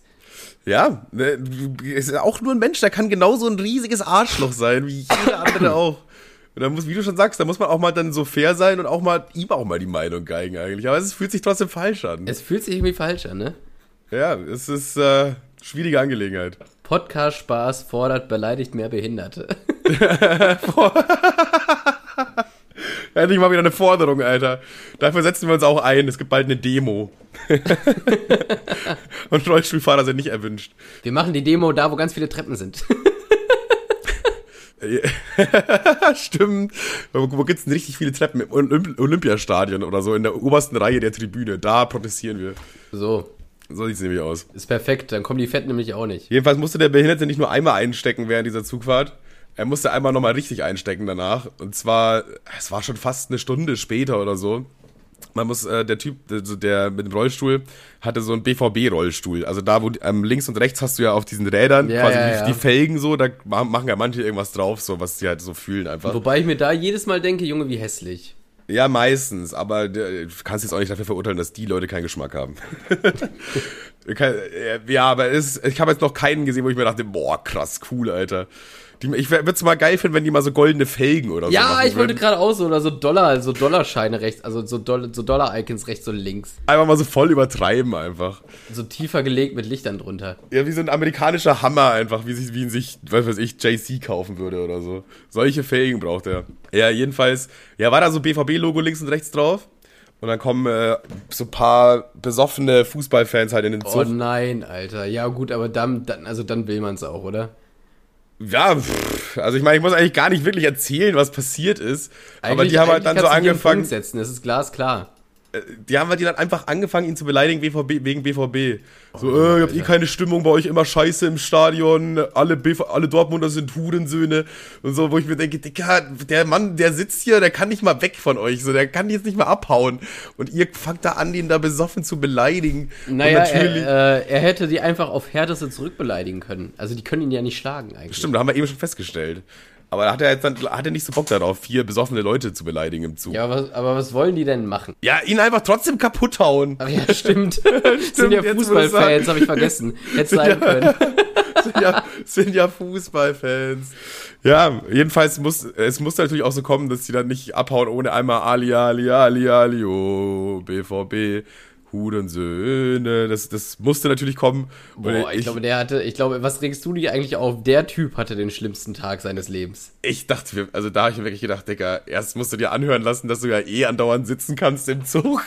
Ja, ne, ist auch nur ein Mensch, der kann genauso ein riesiges Arschloch sein, wie jeder andere auch. Und da muss, wie du schon sagst, da muss man auch mal dann so fair sein und auch mal ihm auch mal die Meinung geigen eigentlich. Aber es fühlt sich trotzdem falsch an. Es fühlt sich irgendwie falsch an, ne? ja, es ist äh, schwierige Angelegenheit. Podcast-Spaß fordert beleidigt mehr Behinderte. Endlich mal wieder eine Forderung, Alter. Dafür setzen wir uns auch ein. Es gibt bald eine Demo. und Rollstuhlfahrer sind nicht erwünscht. Wir machen die Demo da, wo ganz viele Treppen sind. Stimmt. Wo, wo gibt's denn richtig viele Treppen? Im Olymp Olympiastadion oder so, in der obersten Reihe der Tribüne. Da protestieren wir. So, So sieht's nämlich aus. ist perfekt. Dann kommen die Fetten nämlich auch nicht. Jedenfalls musste der Behinderte nicht nur einmal einstecken während dieser Zugfahrt. Er musste einmal nochmal richtig einstecken danach. Und zwar, es war schon fast eine Stunde später oder so. Man muss, äh, der Typ, also der mit dem Rollstuhl, hatte so einen BVB-Rollstuhl. Also da, wo ähm, links und rechts hast du ja auf diesen Rädern Ja, quasi ja, die, ja. die Felgen so, da ma- machen ja manche irgendwas drauf, so was sie halt so fühlen einfach. Wobei ich mir da jedes Mal denke, Junge, wie hässlich. Ja, meistens, aber äh, du kannst jetzt auch nicht dafür verurteilen, dass die Leute keinen Geschmack haben. Äh, ja, aber es, ich habe jetzt noch keinen gesehen, wo ich mir dachte, boah, krass, cool, Alter. Die, ich würde es mal geil finden, wenn die mal so goldene Felgen oder so Ja, ich wollte gerade auch so, oder so Dollar, so Dollarscheine rechts, also so, Doll so Dollar-Icons rechts und links. Einfach mal so voll übertreiben einfach. So tiefer gelegt mit Lichtern drunter. Ja, wie so ein amerikanischer Hammer einfach, wie, sich, wie ihn sich, was weiß ich, JC kaufen würde oder so. Solche Felgen braucht er. Ja, jedenfalls, ja, war da so BVB-Logo links und rechts drauf. Und dann kommen äh, so ein paar besoffene Fußballfans halt in den Oh Zug. nein, Alter. Ja, gut, aber dann, dann also dann will man es auch, oder? Ja, pff, also ich meine, ich muss eigentlich gar nicht wirklich erzählen, was passiert ist. aber Eigentlich- die haben halt dann so angefangen. Setzen, das ist glasklar. Die haben halt die dann einfach angefangen, ihn zu beleidigen BVB, wegen BVB. So, äh, ihr habt eh keine Stimmung, bei euch immer scheiße im Stadion, alle, BV, alle Dortmunder sind Hurensöhne und so, wo ich mir denke, Digga, der Mann, der sitzt hier, der kann nicht mal weg von euch, so, der kann jetzt nicht mal abhauen. Und ihr fangt da an, ihn da besoffen zu beleidigen. Naja, er, äh, er hätte die einfach auf Härteste zurückbeleidigen können. Also die können ihn ja nicht schlagen eigentlich. Stimmt, da haben wir eben schon festgestellt. Aber da hat er jetzt dann hat er nicht so Bock darauf, vier besoffene Leute zu beleidigen im Zug. Ja, aber was, aber was wollen die denn machen? Ja, ihn einfach trotzdem kaputt hauen. Ach ja, stimmt. stimmt sind ja Fußballfans, habe ich vergessen. Hätte sein ja, können. sind, ja, sind ja Fußballfans. Ja, jedenfalls muss es muss natürlich auch so kommen, dass die dann nicht abhauen ohne einmal Ali Ali Ali Ali oh, BVB. Hurensöhne, das, das musste natürlich kommen. Boah, ich, ich, glaube, der hatte, ich glaube, was regst du dir eigentlich auf? Der Typ hatte den schlimmsten Tag seines Lebens. Ich dachte, also da habe ich mir wirklich gedacht, Digga, erst musst du dir anhören lassen, dass du ja eh andauernd sitzen kannst im Zug.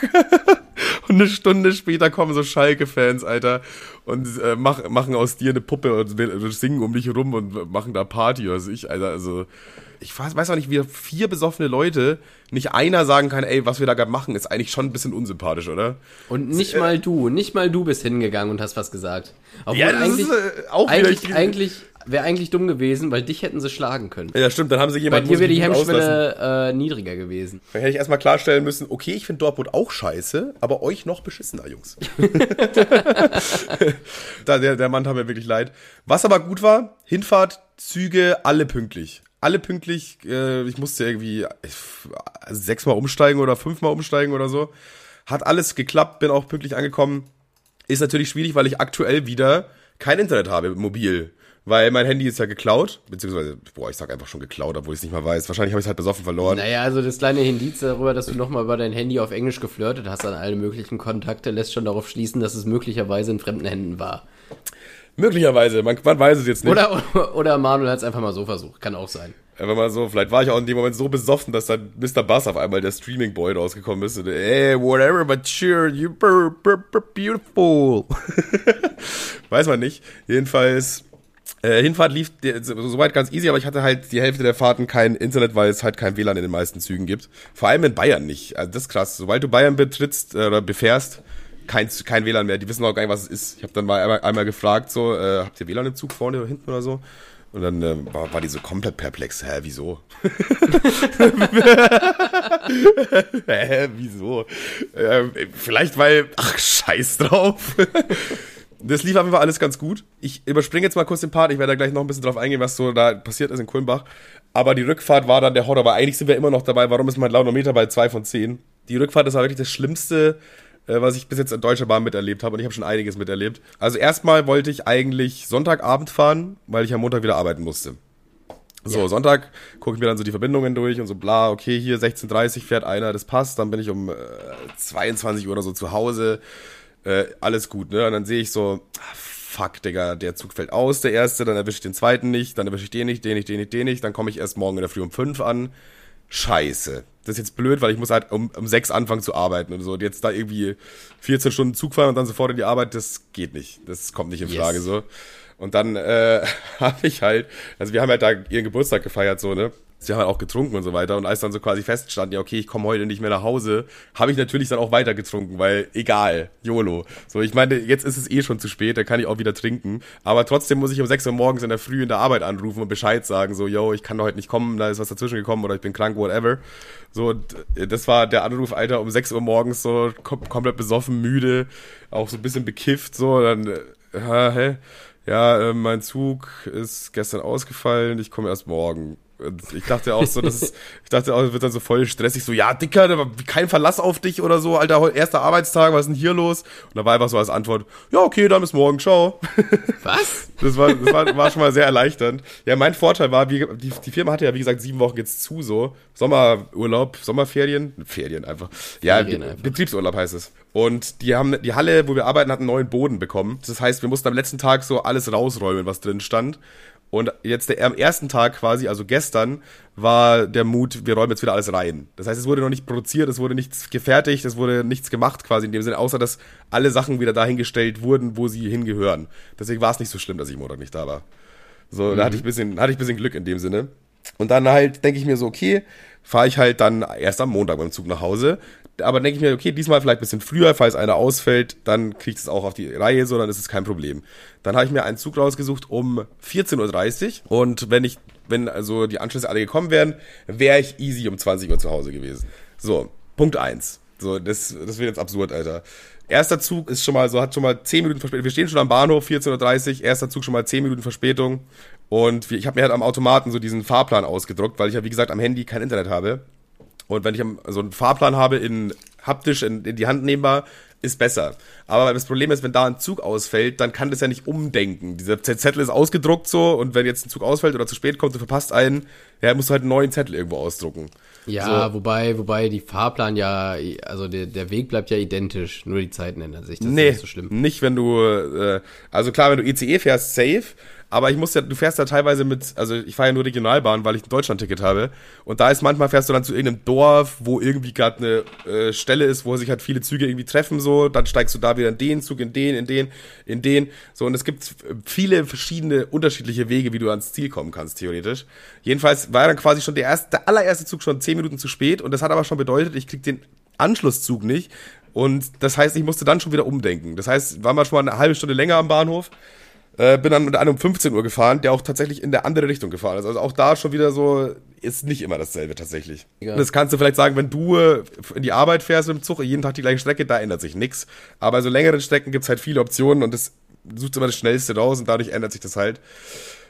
und eine Stunde später kommen so Schalke-Fans, Alter, und äh, mach, machen aus dir eine Puppe und, und singen um dich rum und machen da Party, was ich, Alter, also ich weiß auch nicht, wie vier besoffene Leute nicht einer sagen kann, ey, was wir da gerade machen, ist eigentlich schon ein bisschen unsympathisch, oder? Und nicht äh, mal du, nicht mal du bist hingegangen und hast was gesagt. Obwohl ja, das eigentlich, ist äh, auch eigentlich, eigentlich wäre eigentlich dumm gewesen, weil dich hätten sie schlagen können. Ja, stimmt, dann haben sie jemanden Bei dir wäre die Hemmschwelle äh, niedriger gewesen. Dann hätte ich erstmal klarstellen müssen, okay, ich finde Dortmund auch scheiße, aber euch noch beschissener, Jungs. da, der, der Mann tat mir wirklich leid. Was aber gut war, Hinfahrt, Züge, alle pünktlich alle pünktlich. Äh, ich musste irgendwie sechsmal umsteigen oder fünfmal umsteigen oder so. Hat alles geklappt, bin auch pünktlich angekommen. Ist natürlich schwierig, weil ich aktuell wieder kein Internet habe, mobil. Weil mein Handy ist ja geklaut, beziehungsweise, boah, ich sag einfach schon geklaut, obwohl ich es nicht mal weiß. Wahrscheinlich habe ich es halt besoffen verloren. Naja, also das kleine Indiz darüber, dass du nochmal über dein Handy auf Englisch geflirtet hast an alle möglichen Kontakte, lässt schon darauf schließen, dass es möglicherweise in fremden Händen war. Möglicherweise, man, man weiß es jetzt nicht. Oder, oder Manuel hat es einfach mal so versucht, kann auch sein. Einfach mal so, vielleicht war ich auch in dem Moment so besoffen, dass dann Mr. Bass auf einmal der Streaming Boy rausgekommen ist und ey, whatever, but sure, you're beautiful. weiß man nicht. Jedenfalls, äh, Hinfahrt lief soweit ganz easy, aber ich hatte halt die Hälfte der Fahrten kein Internet, weil es halt kein WLAN in den meisten Zügen gibt. Vor allem in Bayern nicht. Also das ist krass. Sobald du Bayern betrittst äh, oder befährst, kein, kein WLAN mehr. Die wissen auch gar nicht, was es ist. Ich habe dann mal einmal, einmal gefragt, so, äh, habt ihr WLAN im Zug vorne oder hinten oder so? Und dann äh, war, war die so komplett perplex. Hä, wieso? Hä, wieso? Äh, vielleicht weil, ach, scheiß drauf. das lief einfach alles ganz gut. Ich überspringe jetzt mal kurz den Part. Ich werde da gleich noch ein bisschen drauf eingehen, was so da passiert ist in Kulmbach. Aber die Rückfahrt war dann der Horror. Aber eigentlich sind wir immer noch dabei. Warum ist mein Launometer bei 2 von 10? Die Rückfahrt ist aber wirklich das Schlimmste, was ich bis jetzt in Deutscher Bahn miterlebt habe und ich habe schon einiges miterlebt. Also erstmal wollte ich eigentlich Sonntagabend fahren, weil ich am Montag wieder arbeiten musste. So, ja. Sonntag gucke ich mir dann so die Verbindungen durch und so bla, okay, hier 16.30 fährt einer, das passt, dann bin ich um äh, 22 Uhr oder so zu Hause, äh, alles gut, ne? Und dann sehe ich so, ah, fuck, Digga, der Zug fällt aus, der erste, dann erwische ich den zweiten nicht, dann erwische ich den nicht, den nicht, den nicht, den nicht, dann komme ich erst morgen in der Früh um 5 an. Scheiße das ist jetzt blöd, weil ich muss halt um, um sechs anfangen zu arbeiten und so. Und jetzt da irgendwie 14 Stunden Zug fahren und dann sofort in die Arbeit, das geht nicht. Das kommt nicht in Frage yes. so. Und dann äh, habe ich halt, also wir haben halt da ihren Geburtstag gefeiert, so, ne? Sie haben halt auch getrunken und so weiter. Und als dann so quasi feststand, ja, okay, ich komme heute nicht mehr nach Hause, habe ich natürlich dann auch weiter getrunken, weil egal, YOLO. So, ich meine, jetzt ist es eh schon zu spät, da kann ich auch wieder trinken. Aber trotzdem muss ich um 6 Uhr morgens in der Früh in der Arbeit anrufen und Bescheid sagen, so, yo, ich kann heute nicht kommen, da ist was dazwischen gekommen oder ich bin krank, whatever. So, das war der Anruf, Alter, um 6 Uhr morgens, so kom komplett besoffen, müde, auch so ein bisschen bekifft, so, dann, äh, hä? Ja, äh, mein Zug ist gestern ausgefallen, ich komme erst morgen. Und ich dachte auch so, das ist, ich dachte auch, es wird dann so voll stressig, so, ja, Dicker, kein Verlass auf dich oder so, Alter, erster Arbeitstag, was ist denn hier los? Und da war einfach so als Antwort, ja, okay, dann bis morgen, ciao. Was? Das war, das war, war schon mal sehr erleichternd. Ja, mein Vorteil war, wie, die, die Firma hatte ja, wie gesagt, sieben Wochen jetzt zu, so. Sommerurlaub, Sommerferien, Ferien einfach. Ja, Ferien einfach. Betriebsurlaub heißt es. Und die haben, die Halle, wo wir arbeiten, hat einen neuen Boden bekommen. Das heißt, wir mussten am letzten Tag so alles rausräumen, was drin stand. Und jetzt der, am ersten Tag quasi, also gestern, war der Mut, wir räumen jetzt wieder alles rein. Das heißt, es wurde noch nicht produziert, es wurde nichts gefertigt, es wurde nichts gemacht quasi in dem Sinne, außer dass alle Sachen wieder dahingestellt wurden, wo sie hingehören. Deswegen war es nicht so schlimm, dass ich Montag nicht da war. So, mhm. da hatte ich ein bisschen, hatte ich ein bisschen Glück in dem Sinne. Und dann halt denke ich mir so, okay, fahre ich halt dann erst am Montag beim Zug nach Hause. Aber denke ich mir, okay, diesmal vielleicht ein bisschen früher, falls einer ausfällt, dann kriegt es auch auf die Reihe, so, dann ist es kein Problem. Dann habe ich mir einen Zug rausgesucht um 14.30 Uhr und wenn ich, wenn also die Anschlüsse alle gekommen wären, wäre ich easy um 20 Uhr zu Hause gewesen. So, Punkt eins. So, das, das wird jetzt absurd, Alter. Erster Zug ist schon mal so, hat schon mal 10 Minuten Verspätung. Wir stehen schon am Bahnhof, 14.30 Uhr, erster Zug schon mal 10 Minuten Verspätung. Und ich habe mir halt am Automaten so diesen Fahrplan ausgedruckt, weil ich ja, wie gesagt, am Handy kein Internet habe. Und wenn ich so einen Fahrplan habe in haptisch in, in die Hand nehmbar, ist besser. Aber das Problem ist, wenn da ein Zug ausfällt, dann kann das ja nicht umdenken. Dieser Zettel ist ausgedruckt so und wenn jetzt ein Zug ausfällt oder zu spät kommt, du verpasst einen, ja, musst du halt einen neuen Zettel irgendwo ausdrucken. Ja, so. wobei, wobei die Fahrplan ja, also der, der Weg bleibt ja identisch, nur die Zeiten ändern sich. Das nee, ist nicht so schlimm. Nicht, wenn du, äh, also klar, wenn du ICE fährst, safe, aber ich muss ja, du fährst ja teilweise mit, also ich fahre ja nur Regionalbahn, weil ich ein Deutschlandticket habe. Und da ist manchmal fährst du dann zu irgendeinem Dorf, wo irgendwie gerade eine äh, Stelle ist, wo sich halt viele Züge irgendwie treffen, so, dann steigst du da wieder in den Zug, in den, in den, in den. So, und es gibt viele verschiedene unterschiedliche Wege, wie du ans Ziel kommen kannst, theoretisch. Jedenfalls war dann quasi schon der erste, der allererste Zug schon zehn Minuten zu spät und das hat aber schon bedeutet, ich krieg den Anschlusszug nicht. Und das heißt, ich musste dann schon wieder umdenken. Das heißt, waren wir schon mal eine halbe Stunde länger am Bahnhof äh, bin dann unter anderem um 15 Uhr gefahren, der auch tatsächlich in der andere Richtung gefahren ist. Also auch da schon wieder so, ist nicht immer dasselbe tatsächlich. Ja. Das kannst du vielleicht sagen, wenn du äh, in die Arbeit fährst im Zug, jeden Tag die gleiche Strecke, da ändert sich nichts. Aber so längeren Strecken gibt's halt viele Optionen und das sucht immer das Schnellste raus und dadurch ändert sich das halt.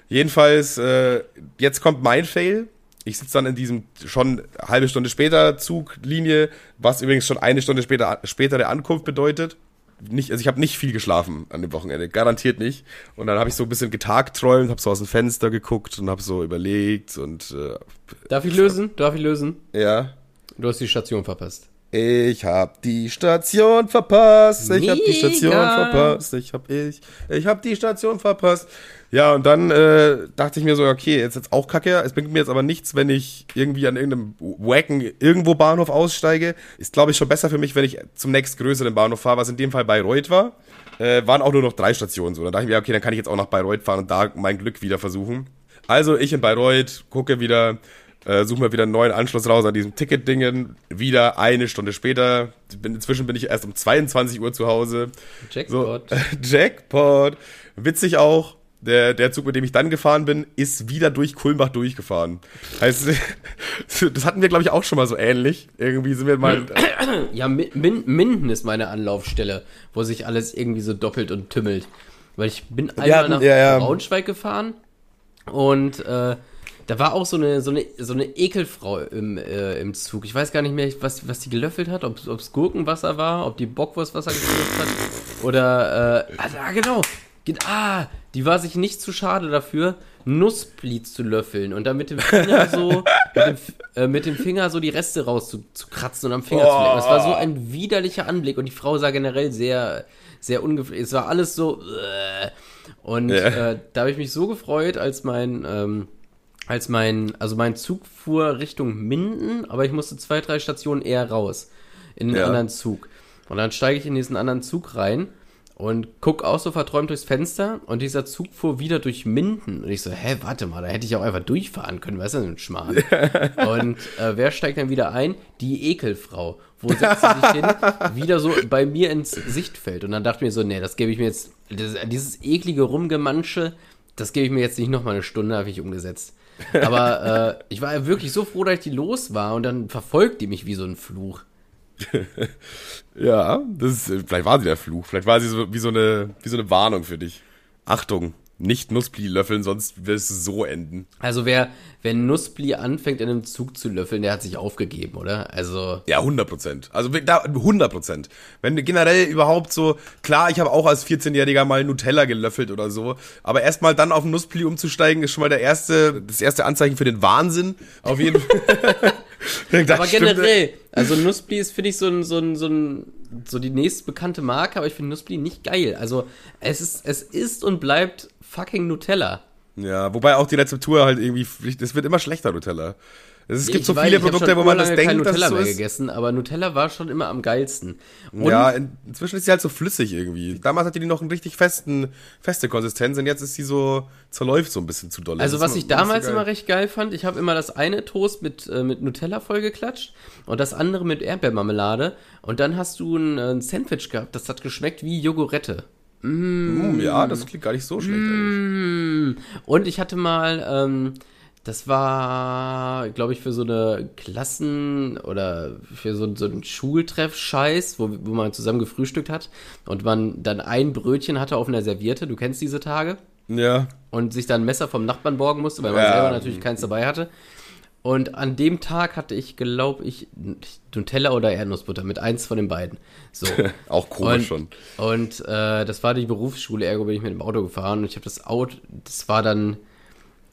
Jedenfalls, äh, jetzt kommt mein Fail. Ich sitze dann in diesem schon halbe Stunde später Zuglinie, was übrigens schon eine Stunde später spätere Ankunft bedeutet nicht, also ich habe nicht viel geschlafen an dem Wochenende, garantiert nicht. Und dann habe ich so ein bisschen getagträumt, habe so aus dem Fenster geguckt und habe so überlegt und. Äh, Darf ich lösen? Darf ich lösen? Ja. Du hast die Station verpasst. Ich hab die Station verpasst. Ich Mega. hab die Station verpasst. Ich hab ich. Ich hab die Station verpasst. Ja, und dann äh, dachte ich mir so, okay, jetzt jetzt auch kacke. Es bringt mir jetzt aber nichts, wenn ich irgendwie an irgendeinem Wacken irgendwo Bahnhof aussteige. Ist, glaube ich, schon besser für mich, wenn ich zum nächstgrößeren Bahnhof fahre, was in dem Fall Bayreuth war. Äh, waren auch nur noch drei Stationen so. Dann dachte ich mir, okay, dann kann ich jetzt auch nach Bayreuth fahren und da mein Glück wieder versuchen. Also ich in Bayreuth gucke wieder, äh, suche mir wieder einen neuen Anschluss raus an diesem Ticket-Dingen. Wieder eine Stunde später. Bin, inzwischen bin ich erst um 22 Uhr zu Hause. Jackpot. So, Jackpot. Witzig auch. Der, der Zug, mit dem ich dann gefahren bin, ist wieder durch Kulmbach durchgefahren. Heißt, das hatten wir, glaube ich, auch schon mal so ähnlich. Irgendwie sind wir mal. Ja, Min Minden ist meine Anlaufstelle, wo sich alles irgendwie so doppelt und tümmelt. Weil ich bin einmal nach ja, ja. Braunschweig gefahren und äh, da war auch so eine, so eine, so eine Ekelfrau im, äh, im Zug. Ich weiß gar nicht mehr, was, was die gelöffelt hat, ob es Gurkenwasser war, ob die Bockwurstwasser gelöffelt hat. Oder, äh, ah, genau. Ah, die war sich nicht zu schade dafür, Nussbli zu löffeln und dann mit dem Finger so, mit dem, äh, mit dem Finger so die Reste rauszukratzen und am Finger oh. zu lecken. Das war so ein widerlicher Anblick und die Frau sah generell sehr, sehr ungepflegt. Es war alles so, äh, und ja. äh, da habe ich mich so gefreut, als mein, ähm, als mein, also mein Zug fuhr Richtung Minden, aber ich musste zwei, drei Stationen eher raus in den ja. anderen Zug. Und dann steige ich in diesen anderen Zug rein und guck auch so verträumt durchs Fenster und dieser Zug fuhr wieder durch Minden. Und ich so, hä, warte mal, da hätte ich auch einfach durchfahren können, was ist denn ein Schmarrn? und äh, wer steigt dann wieder ein? Die Ekelfrau. Wo setzt sie sich hin? Wieder so bei mir ins Sichtfeld. Und dann dachte ich mir so, nee, das gebe ich mir jetzt, das, dieses eklige Rumgemansche, das gebe ich mir jetzt nicht nochmal eine Stunde, habe ich umgesetzt. Aber äh, ich war ja wirklich so froh, dass ich die los war und dann verfolgt die mich wie so ein Fluch. ja, das ist, vielleicht war sie der Fluch. Vielleicht war sie so wie so eine, wie so eine Warnung für dich. Achtung, nicht Nussbli löffeln, sonst wirst du so enden. Also wer, wer Nussbli anfängt in einem Zug zu löffeln, der hat sich aufgegeben, oder? Also. Ja, 100 Prozent. Also da, 100 Prozent. Wenn du generell überhaupt so, klar, ich habe auch als 14-Jähriger mal Nutella gelöffelt oder so, aber erstmal dann auf Nussbli umzusteigen, ist schon mal der erste, das erste Anzeichen für den Wahnsinn. Auf jeden Fall. aber generell, also Nussbli ist, finde ich, so ein, so ein, so ein, so die nächstbekannte Marke, aber ich finde Nussbli nicht geil. Also es ist, es ist und bleibt fucking Nutella. Ja, wobei auch die Rezeptur halt irgendwie, es wird immer schlechter, Nutella. Es gibt Ich so weiß, viele Produkte, wo man das denkt, dass es Nutella so mehr ist. gegessen, aber Nutella war schon immer am geilsten. Und Ja, in, inzwischen ist sie halt so flüssig irgendwie. Damals hatte die noch einen richtig festen, feste Konsistenz und jetzt ist sie so, zerläuft so ein bisschen zu doll. Also was ich damals immer recht geil fand, ich habe immer das eine Toast mit, äh, mit Nutella vollgeklatscht und das andere mit Erdbeermarmelade und dann hast du ein, äh, ein Sandwich gehabt, das hat geschmeckt wie Jogurette. Mm, ja, das klingt gar nicht so schlecht eigentlich. Mm. Und ich hatte mal, ähm, das war, glaube ich, für so eine Klassen- oder für so, so einen Schultreff-Scheiß, wo, wo man zusammen gefrühstückt hat und man dann ein Brötchen hatte auf einer Serviette, du kennst diese Tage, Ja. und sich dann ein Messer vom Nachbarn borgen musste, weil man Ja. selber natürlich keins dabei hatte. Und an dem Tag hatte ich, glaube ich, Nutella oder Erdnussbutter mit eins von den beiden. So. Auch komisch und, schon. Und äh, das war die Berufsschule, ergo bin ich mit dem Auto gefahren und ich habe das Auto, das war dann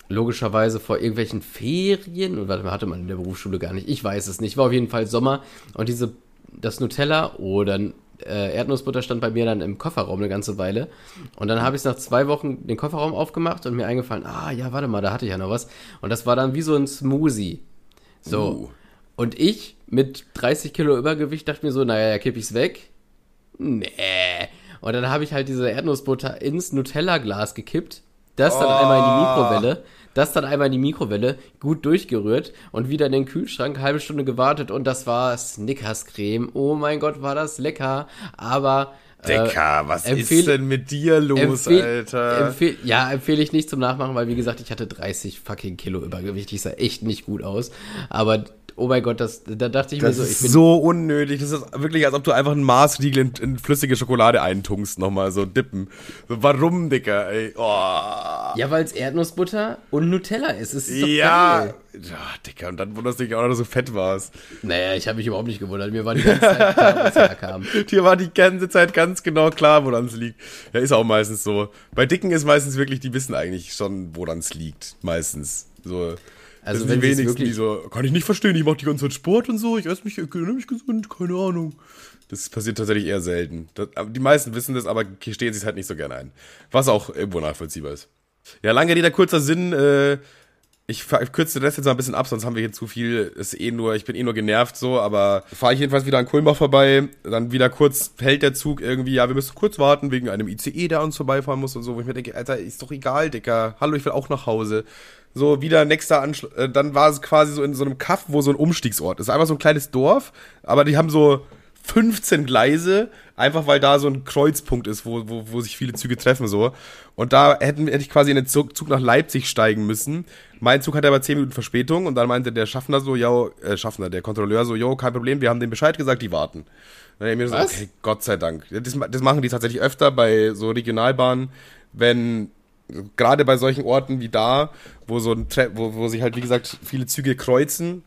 logischerweise vor irgendwelchen Ferien, und warte mal, hatte man in der Berufsschule gar nicht, ich weiß es nicht, war auf jeden Fall Sommer und diese, das Nutella oder äh, Erdnussbutter stand bei mir dann im Kofferraum eine ganze Weile und dann habe ich nach zwei Wochen den Kofferraum aufgemacht und mir eingefallen, ah ja, warte mal, da hatte ich ja noch was und das war dann wie so ein Smoothie. So. Uh. Und ich mit 30 Kilo Übergewicht dachte mir so, naja, ja, kipp ich's weg. Nee. Und dann habe ich halt diese Erdnussbutter ins Nutella-Glas gekippt, das dann Oh. einmal in die Mikrowelle, das dann einmal in die Mikrowelle, gut durchgerührt und wieder in den Kühlschrank, halbe Stunde gewartet und das war Snickers-Creme. Oh mein Gott, war das lecker. Aber. äh, Dicker, was empfehl- ist denn mit dir los, Alter? Empfehl, ja, empfehle ich nicht zum Nachmachen, weil wie gesagt, ich hatte 30 fucking Kilo Übergewicht. Ich sah echt nicht gut aus. Aber oh mein Gott, das, da dachte ich das mir so, ich ist bin so unnötig. Das ist wirklich, als ob du einfach einen Maßriegel in, in flüssige Schokolade eintunkst, nochmal so dippen. So, warum, Dicker, ey? Oh. Ja, weil es Erdnussbutter und Nutella ist. Ist Ja. geil. ja, Dicker, und dann wunderst du dich auch noch, dass du fett warst. Naja, ich habe mich überhaupt nicht gewundert. Mir war die ganze Zeit klar, wo es herkam. Dir war die ganze Zeit ganz genau klar, woran es liegt. Ja, ist auch meistens so. Bei Dicken ist meistens wirklich, die wissen eigentlich schon, woran es liegt. Meistens. So. Also das wenn sind die wenigsten, die so, kann ich nicht verstehen, ich mache die ganze Zeit Sport und so, ich esse mich, ich mich gesund, keine Ahnung. Das passiert tatsächlich eher selten. Das, die meisten wissen das, aber gestehen sich halt nicht so gerne ein. Was auch irgendwo nachvollziehbar ist. Ja, lange Rede, kurzer Sinn, äh, ich kürze Rest jetzt mal ein bisschen ab, sonst haben wir hier zu viel. Ist eh nur, ich bin eh nur genervt so, aber fahre ich jedenfalls wieder an Kulmbach vorbei, dann wieder kurz hält der Zug irgendwie, ja, wir müssen kurz warten wegen einem ICE, der uns vorbeifahren muss und so, wo ich mir denke, Alter, ist doch egal, Dicker. Hallo, ich will auch nach Hause. So, wieder nächster Anschluss, äh, dann war es quasi so in so einem Kaff, wo so ein Umstiegsort ist. Einfach so ein kleines Dorf, aber die haben so 15 Gleise, einfach weil da so ein Kreuzpunkt ist, wo, wo, wo sich viele Züge treffen so. Und da hätten, hätte ich quasi in den Zug, Zug nach Leipzig steigen müssen. Mein Zug hatte aber 10 Minuten Verspätung und dann meinte der Schaffner so, ja, äh, Schaffner, der Kontrolleur so, jo, kein Problem, wir haben dem Bescheid gesagt, die warten. Dann hab ich mir so, okay, Gott sei Dank. Das, das machen die tatsächlich öfter bei so Regionalbahnen, wenn gerade bei solchen Orten wie da, wo so ein wo, wo sich halt wie gesagt viele Züge kreuzen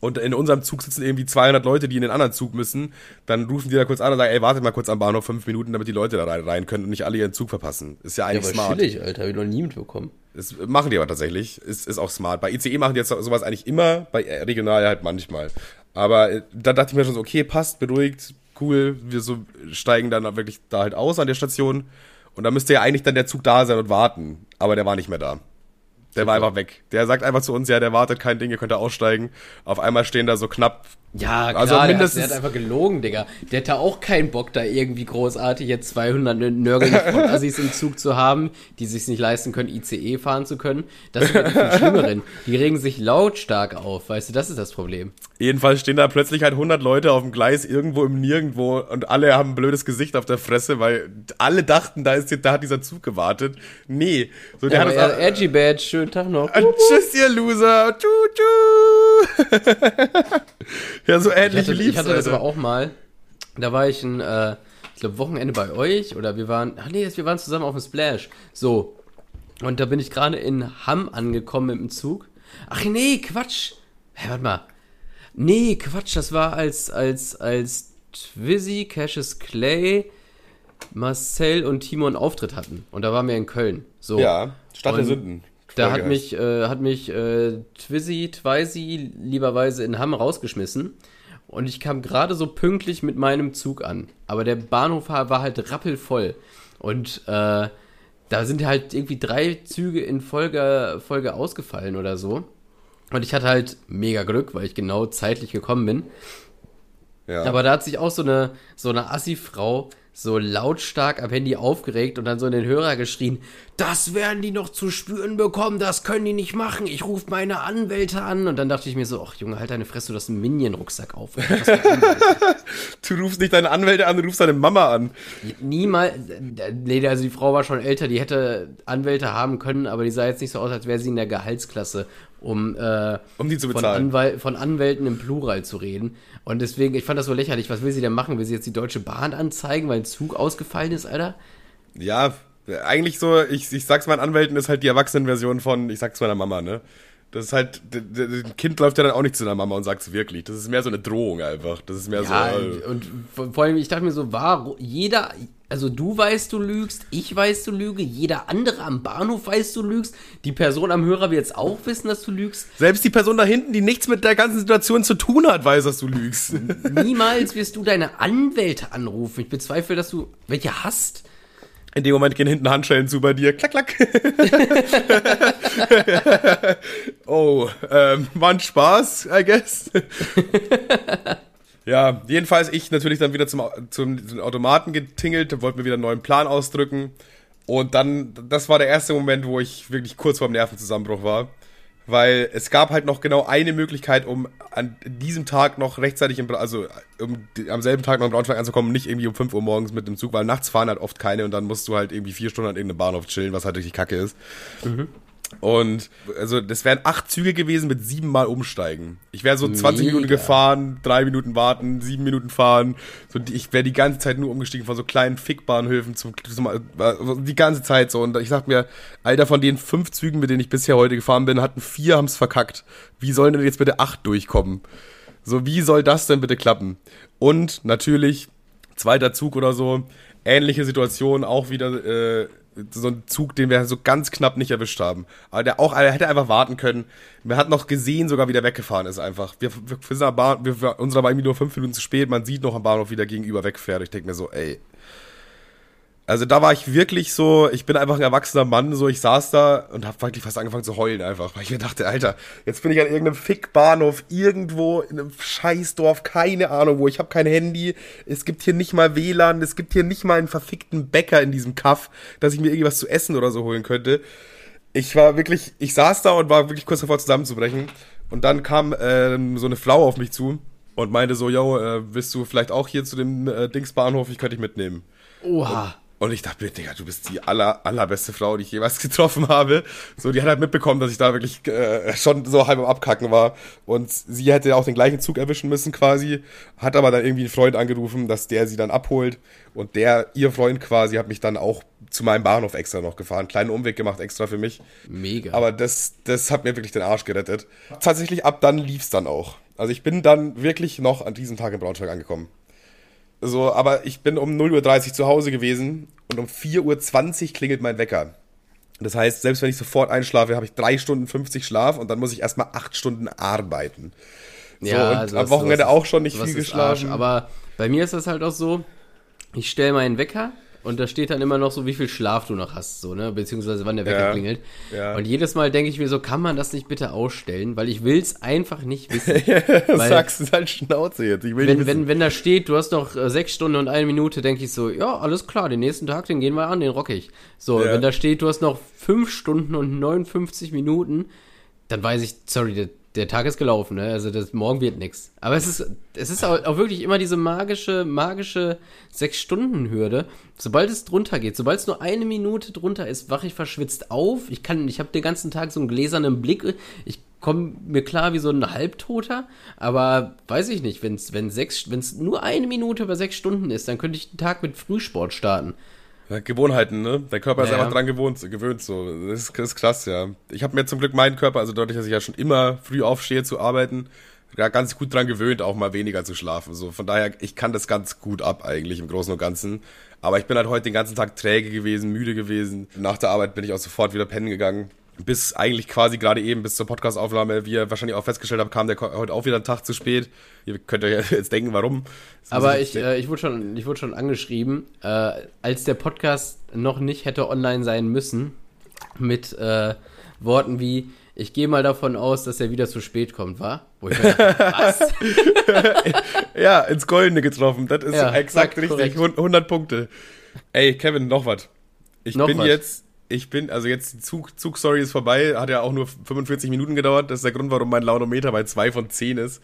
und in unserem Zug sitzen irgendwie 200 Leute, die in den anderen Zug müssen, dann rufen die da kurz an und sagen, ey, wartet mal kurz am Bahnhof fünf Minuten, damit die Leute da rein, rein können und nicht alle ihren Zug verpassen. Ist ja Ja, eigentlich aber smart. chillig, Alter. Hab ich noch nie mitbekommen. Das machen die aber tatsächlich. Ist, ist auch smart. Bei ICE machen die jetzt sowas eigentlich immer, bei regional halt manchmal. Aber äh, da dachte ich mir schon so, okay, passt, beruhigt, cool. Wir so steigen dann wirklich da halt aus an der Station. Und da müsste ja eigentlich dann der Zug da sein und warten. Aber der war nicht mehr da. Der war einfach weg. Der sagt einfach zu uns, ja, der wartet kein Ding, ihr könnt da aussteigen. Auf einmal stehen da so knapp. Ja, klar, Also der, hat, mindestens- der hat einfach gelogen, Digga. Der hatte auch keinen Bock, da irgendwie großartig jetzt 200 nörgelnde Assis im Zug zu haben, die sich nicht leisten können, ICE fahren zu können. Das ist die viel Schlimmeren. Die regen sich lautstark auf, weißt du, das ist das Problem. Jedenfalls stehen da plötzlich halt 100 Leute auf dem Gleis irgendwo im Nirgendwo und alle haben ein blödes Gesicht auf der Fresse, weil alle dachten, da ist da hat dieser Zug gewartet. Nee. So, der Ja, hat er, Edgy Badge, schönen Tag noch. Ah, Tschüss, ihr Loser. Tschu, tschu. ja, so Ich ähnlich hatte, lief's, ich hatte das aber auch mal. Da war ich ein, äh, ich glaube, Wochenende bei euch oder wir waren, ach nee, wir waren zusammen auf dem Splash. So. Und da bin ich gerade in Hamm angekommen mit dem Zug. Ach nee, Quatsch. Hä, warte mal. Nee, Quatsch, das war als, als, als Twizzy, Cassius Clay, Marcel und Timo einen Auftritt hatten. Und da waren wir in Köln. So. Ja, Stadt der Und Sünden. Da hat mich, äh, hat mich äh, Twizzy, Twizy lieberweise in Hamm rausgeschmissen. Und ich kam gerade so pünktlich mit meinem Zug an. Aber der Bahnhof war war halt rappelvoll. Und äh, da sind halt irgendwie drei Züge in Folge, Folge ausgefallen oder so. Und ich hatte halt mega Glück, weil ich genau zeitlich gekommen bin. Ja. Aber da hat sich auch so eine, so eine Assi-Frau so lautstark am Handy aufgeregt und dann so in den Hörer geschrien, das werden die noch zu spüren bekommen, das können die nicht machen, ich rufe meine Anwälte an. Und dann dachte ich mir so, ach Junge, halt deine Fresse, du hast einen Minion-Rucksack auf. du rufst nicht deine Anwälte an, du rufst deine Mama an. Niemals, nee, also die Frau war schon älter, die hätte Anwälte haben können, aber die sah jetzt nicht so aus, als wäre sie in der Gehaltsklasse um, äh, um die zu von, bezahlen. Anwal von Anwälten im Plural zu reden. Und deswegen, ich fand das so lächerlich. Was will sie denn machen? Will sie jetzt die Deutsche Bahn anzeigen, weil ein Zug ausgefallen ist, Alter? Ja, eigentlich so, ich, ich sag's meinen Anwälten, ist halt die Erwachsenenversion von, ich sag's meiner Mama, ne? Das ist halt, ein Kind läuft ja dann auch nicht zu deiner Mama und sagt's wirklich. Das ist mehr so eine Drohung einfach. Das ist mehr Ja, so. äh, und vor allem, ich dachte mir so, warum, jeder, also du weißt, du lügst, ich weiß, du lüge, jeder andere am Bahnhof weiß, du lügst, die Person am Hörer wird jetzt auch wissen, dass du lügst. Selbst die Person da hinten, die nichts mit der ganzen Situation zu tun hat, weiß, dass du lügst. Niemals wirst du deine Anwälte anrufen. Ich bezweifle, dass du welche hast. In dem Moment gehen hinten Handschellen zu bei dir. Klack, klack. oh, ähm, war ein Spaß, I guess. ja, jedenfalls ich natürlich dann wieder zum, zum, zum Automaten getingelt, wollte mir wieder einen neuen Plan ausdrücken. Und dann, das war der erste Moment, wo ich wirklich kurz vorm Nervenzusammenbruch war. Weil es gab halt noch genau eine Möglichkeit, um an diesem Tag noch rechtzeitig, im, also um am selben Tag noch in Braunschweig anzukommen, nicht irgendwie um 5 Uhr morgens mit dem Zug, weil nachts fahren halt oft keine und dann musst du halt irgendwie vier Stunden an irgendeinem Bahnhof chillen, was halt richtig kacke ist. Mhm. Und also das wären acht Züge gewesen mit sieben Mal umsteigen. Ich wäre so 20 Mega. Minuten gefahren, drei Minuten warten, sieben Minuten fahren. So, ich wäre die ganze Zeit nur umgestiegen von so kleinen Fickbahnhöfen zum, zum äh, die ganze Zeit so. Und ich sag mir, Alter, von den fünf Zügen, mit denen ich bisher heute gefahren bin, hatten vier haben's verkackt. Wie sollen denn jetzt bitte acht durchkommen? So, wie soll das denn bitte klappen? Und natürlich, zweiter Zug oder so, ähnliche Situation, auch wieder äh, so ein Zug, den wir so ganz knapp nicht erwischt haben. Aber der auch, er hätte einfach warten können. Wir hatten noch gesehen, sogar wie der weggefahren ist einfach. Wir, wir, wir, sind am Bahn, wir, unserer war irgendwie nur fünf Minuten zu spät. Man sieht noch am Bahnhof, wie der gegenüber wegfährt. Ich denke mir so, ey. Also da war ich wirklich so, ich bin einfach ein erwachsener Mann, so ich saß da und habe wirklich fast angefangen zu heulen einfach, weil ich mir dachte, Alter, jetzt bin ich an irgendeinem Fickbahnhof irgendwo in einem Scheißdorf, keine Ahnung wo, ich habe kein Handy, es gibt hier nicht mal WLAN, es gibt hier nicht mal einen verfickten Bäcker in diesem Kaff, dass ich mir irgendwas zu essen oder so holen könnte. Ich war wirklich, ich saß da und war wirklich kurz davor zusammenzubrechen und dann kam ähm, so eine Frau auf mich zu und meinte so, yo, äh, willst du vielleicht auch hier zu dem äh, Dingsbahnhof, ich könnte dich mitnehmen. Oha. Und ich dachte mir, Digga, du bist die aller, allerbeste Frau, die ich jemals getroffen habe. So, die hat halt mitbekommen, dass ich da wirklich äh, schon so halb am Abkacken war. Und sie hätte auch den gleichen Zug erwischen müssen quasi. Hat aber dann irgendwie einen Freund angerufen, dass der sie dann abholt. Und der, ihr Freund quasi, hat mich dann auch zu meinem Bahnhof extra noch gefahren. Kleinen Umweg gemacht extra für mich. Mega. Aber das, das hat mir wirklich den Arsch gerettet. Tatsächlich ab dann lief's dann auch. Also ich bin dann wirklich noch an diesem Tag in Braunschweig angekommen. So, aber ich bin um 0.30 Uhr zu Hause gewesen und um 4.20 Uhr klingelt mein Wecker. Das heißt, selbst wenn ich sofort einschlafe, habe ich 3 Stunden 50 Schlaf und dann muss ich erstmal 8 Stunden arbeiten. So, ja, und also am Wochenende sowas- auch schon nicht viel ist Arsch. geschlafen. Aber bei mir ist das halt auch so, ich stelle meinen Wecker und da steht dann immer noch so, wie viel Schlaf du noch hast, so, ne? Beziehungsweise wann der Wecker Ja, klingelt. ja. Und jedes Mal denke ich mir so, kann man das nicht bitte ausstellen? Weil ich will es einfach nicht wissen. Weil- Sagst du halt Schnauze jetzt. Ich will wenn, wenn, wenn da steht, du hast noch äh, sechs Stunden und eine Minute, denke ich so, ja, alles klar, den nächsten Tag, den gehen wir an, den rock ich. So, Ja. wenn da steht, du hast noch fünf Stunden und 59 Minuten, dann weiß ich, sorry, der, Tag ist gelaufen, ne? Also das, morgen wird nix. Aber es ist, es ist auch, auch wirklich immer diese magische, magische Sechs-Stunden-Hürde. Sobald es drunter geht, sobald es nur eine Minute drunter ist, wache ich verschwitzt auf. Ich kann, ich habe den ganzen Tag so einen gläsernen Blick. Ich komme mir klar wie so ein Halbtoter, aber weiß ich nicht, wenn sechs, wenn es nur eine Minute über sechs Stunden ist, dann könnte ich den Tag mit Frühsport starten. Gewohnheiten, ne? Dein Körper ist Ja, einfach dran gewohnt, gewöhnt so. Das ist, das ist krass, ja. Ich habe mir zum Glück meinen Körper, also dadurch, dass ich ja schon immer früh aufstehe zu arbeiten, ja, ganz gut dran gewöhnt, auch mal weniger zu schlafen. So, von daher, ich kann das ganz gut ab eigentlich im Großen und Ganzen. Aber ich bin halt heute den ganzen Tag träge gewesen, müde gewesen. Nach der Arbeit bin ich auch sofort wieder pennen gegangen. Bis eigentlich quasi gerade eben bis zur Podcastaufnahme, wie ihr wahrscheinlich auch festgestellt habt, kam der heute auch wieder einen Tag zu spät. Ihr könnt euch jetzt denken, warum. Das Aber ich, äh, ich wurde schon, ich wurde schon angeschrieben, äh, als der Podcast noch nicht hätte online sein müssen, mit äh, Worten wie, ich gehe mal davon aus, dass er wieder zu spät kommt, wa? Wo ich dachte, was? Ja, ins Goldene getroffen. Das ist Ja, exakt richtig. korrekt. 100 Punkte. Ey, Kevin, noch was. Ich Noch bin wat? jetzt, ich bin, also jetzt die Zug, Zugstory ist vorbei, hat ja auch nur 45 Minuten gedauert. Das ist der Grund, warum mein Launometer bei 2 von 10 ist.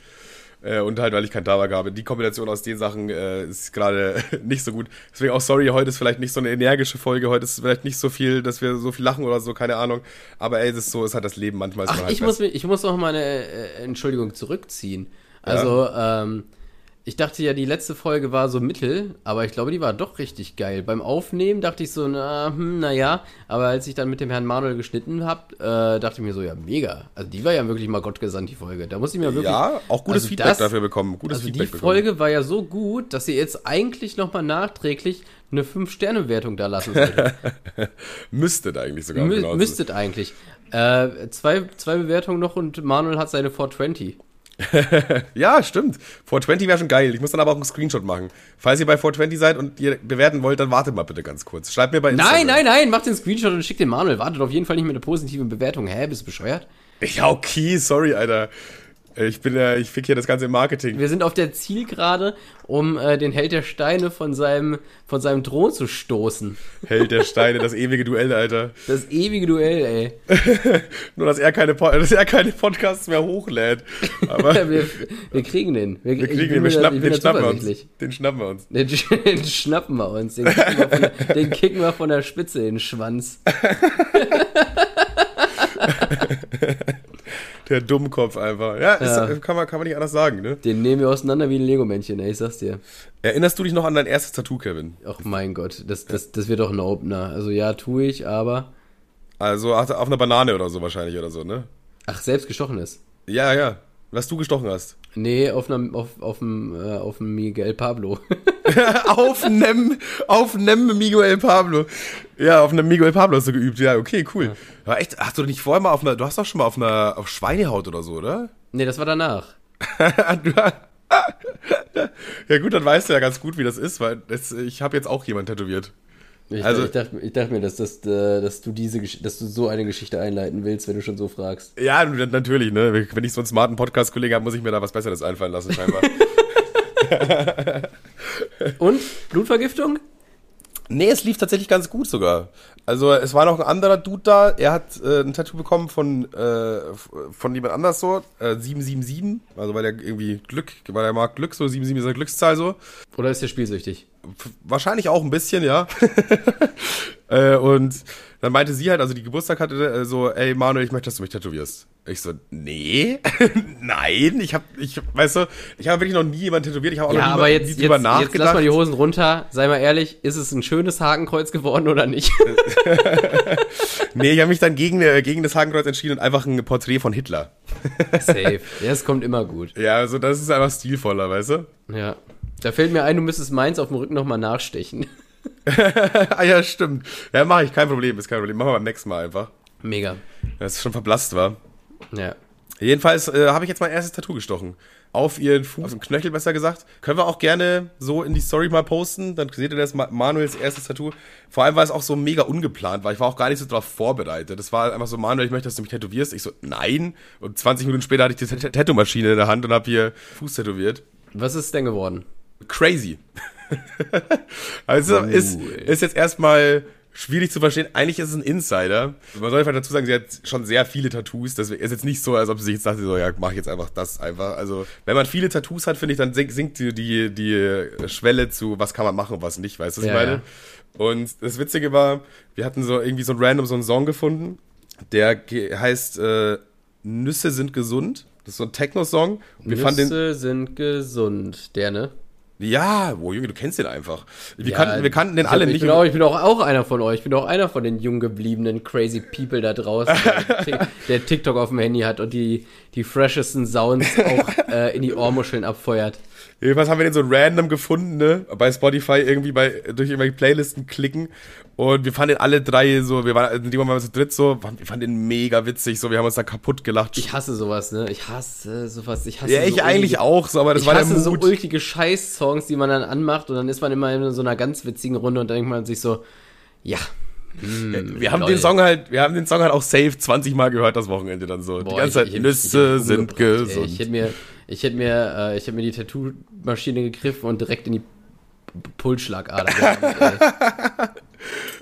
Äh, und halt, weil ich kein Tabak habe. Die Kombination aus den Sachen äh, ist gerade nicht so gut. Deswegen auch sorry, heute ist vielleicht nicht so eine energische Folge, heute ist vielleicht nicht so viel, dass wir so viel lachen oder so, keine Ahnung. Aber ey, es ist so, es hat das Leben manchmal. Ach, halt ich muss, ich muss noch mal eine äh, Entschuldigung zurückziehen. Also, ähm, ich dachte ja, die letzte Folge war so mittel, aber ich glaube, die war doch richtig geil. Beim Aufnehmen dachte ich so, na, hm, naja, aber als ich dann mit dem Herrn Manuel geschnitten habe, äh, dachte ich mir so, ja, mega. Also, die war ja wirklich mal gottgesandt, die Folge. Da muss ich mir wirklich. ja, auch gutes also Feedback das- dafür bekommen. Gutes Also, die Feedback bekommen. Folge war ja so gut, dass ihr jetzt eigentlich noch mal nachträglich eine 5-Sterne-Wertung da lassen solltet. Müsstet eigentlich sogar. Mü genau. müsstet eigentlich. Äh, zwei, zwei Bewertungen noch und Manuel hat seine 420. Ja, stimmt. 420 wäre schon geil. Ich muss dann aber auch einen Screenshot machen. Falls ihr bei 420 seid und ihr bewerten wollt, dann wartet mal bitte ganz kurz. Schreibt mir bei Nein, nein, nein, mach den Screenshot und schick den Manuel. Wartet auf jeden Fall nicht mit einer positiven Bewertung. Hä, bist du bescheuert? Ja, okay, sorry, Alter. Ich bin ja, ich fick hier das ganze Marketing. Wir sind auf der Zielgerade, um äh, den Held der Steine von seinem, von seinem Thron zu stoßen. Held der Steine, das ewige Duell, Alter. Das ewige Duell, ey. Nur, dass er keine, dass er keine Podcasts mehr hochlädt. Aber wir, wir kriegen den. Wir, wir kriegen ihn, wir schnappen, den schnappen wir uns. Den schnappen wir uns. Den, den schnappen wir uns. Den kicken wir, von der, den kicken wir von der Spitze in den Schwanz. Der Dummkopf einfach. Ja, ist, Ja. Kann, man, kann man nicht anders sagen, ne? Den nehmen wir auseinander wie ein Lego-Männchen, ey, ich sag's dir. Erinnerst du dich noch an dein erstes Tattoo, Kevin? Ach mein Gott, das, das, das wird doch ein Opener. Also ja, tue ich, aber. Also auf einer Banane oder so wahrscheinlich oder so, ne? Ach, selbst gestochenes. Ja, ja. Was du gestochen hast. Nee, auf einem, auf, auf äh, auf dem Miguel Pablo. auf nem, auf nem Miguel Pablo. Ja, auf einem Miguel Pablo hast du geübt. Ja, okay, cool. Aber echt, hast du nicht vorher mal auf einer, du hast doch schon mal auf einer, auf Schweinehaut oder so, oder? nee, das war danach. Ja gut, dann weißt du ja ganz gut, wie das ist, weil das, ich habe jetzt auch jemanden tätowiert. Ich, Also- ich, dachte, ich dachte mir, dass, das, äh, dass, du diese, dass du so eine Geschichte einleiten willst, wenn du schon so fragst. Ja, natürlich, ne? Wenn ich so einen smarten Podcast-Kollegen habe, muss ich mir da was Besseres einfallen lassen, scheinbar. Und? Blutvergiftung? Nee, es lief tatsächlich ganz gut sogar. Also es war noch ein anderer Dude da, er hat äh, ein Tattoo bekommen von, äh, von jemand anders so, äh, 777, also weil er irgendwie Glück, weil er mag Glück, so 77 ist eine Glückszahl so. Oder ist der spielsüchtig? Wahrscheinlich auch ein bisschen, ja. äh, und dann meinte sie halt, also die Geburtstag hatte äh, so, ey Manuel, ich möchte, dass du mich tätowierst. Ich so, nee, nein, ich habe, ich, weißt du, ich habe wirklich noch nie jemanden tätowiert, ich habe auch Ja, noch nie, aber jetzt, jetzt, drüber jetzt nachgedacht. lass mal die Hosen runter. Sei mal ehrlich, ist es ein schönes Hakenkreuz geworden oder nicht? nee, ich habe mich dann gegen, äh, gegen das Hakenkreuz entschieden und einfach ein Porträt von Hitler. Safe. Ja, es kommt immer gut. Ja, also das ist einfach stilvoller, weißt du? Ja. Da fällt mir ein, du müsstest meins auf dem Rücken nochmal nachstechen. ah ja, stimmt. Ja, mache ich, kein Problem, ist kein Problem. Machen wir beim nächsten Mal einfach. Mega. Das ist schon verblasst war. Ja. Jedenfalls äh, habe ich jetzt mein erstes Tattoo gestochen. Auf ihren Fuß, auf den Knöchel besser gesagt. Können wir auch gerne so in die Story mal posten. Dann seht ihr das Ma- Manuels erstes Tattoo. Vor allem, weil es auch so mega ungeplant war. Ich war auch gar nicht so drauf vorbereitet. Es war einfach so, Manuel, ich möchte, dass du mich tätowierst. Ich so, nein. Und 20 Minuten später hatte ich die Tat- Tattoo-Maschine in der Hand und habe hier Fuß tätowiert. Was ist denn geworden? Crazy. also ist, ist jetzt erstmal schwierig zu verstehen. Eigentlich ist es ein Insider. Man soll einfach dazu sagen, sie hat schon sehr viele Tattoos. Deswegen ist jetzt nicht so, als ob sie sich jetzt dachte, so, ja, mach ich jetzt einfach das einfach. Also, wenn man viele Tattoos hat, finde ich, dann sink- sinkt die, die, die Schwelle zu, was kann man machen und was nicht. Weißt du, was Ja, ich meine? ja. Und das Witzige war, wir hatten so irgendwie so ein random so einen Song gefunden, der heißt äh, Nüsse sind gesund. Das ist so ein Techno-Song. Wir fanden den, Nüsse sind gesund. Der, ne? Ja, wo Junge, du kennst den einfach. Wir, Ja, kannten, wir kannten den alle hab, ich nicht. Bin auch, ich bin auch, auch einer von euch. Ich bin auch einer von den jung gebliebenen crazy people da draußen, der TikTok auf dem Handy hat und die, die freshesten Sounds auch äh, in die Ohrmuscheln abfeuert. Jedenfalls haben wir den so random gefunden, ne? Bei Spotify irgendwie bei, durch irgendwelche Playlisten klicken. Und wir fanden den alle drei so, wir waren, in dem Moment waren wir zu dritt so, wir fanden den mega witzig, so, wir haben uns da kaputt gelacht. Ich hasse sowas, ne? Ich hasse sowas. Ich hasse ja, ich so eigentlich auch so, aber das ich war der hasse so Mut. ulkige Scheiß-Songs, die man dann anmacht und dann ist man immer in so einer ganz witzigen Runde und dann denkt man sich so, ja, Mm, wir haben lol. den Song halt, wir haben den Song halt auch safe 20 Mal gehört das Wochenende dann so. die Boah, ganze ich- Zeit ich- Nüsse ich- ich- sind gesund. Ich hätte mir, ich hätte mir, äh, ich hätte mir die Tattoo-Maschine gegriffen und direkt in die Pulsschlagader ey.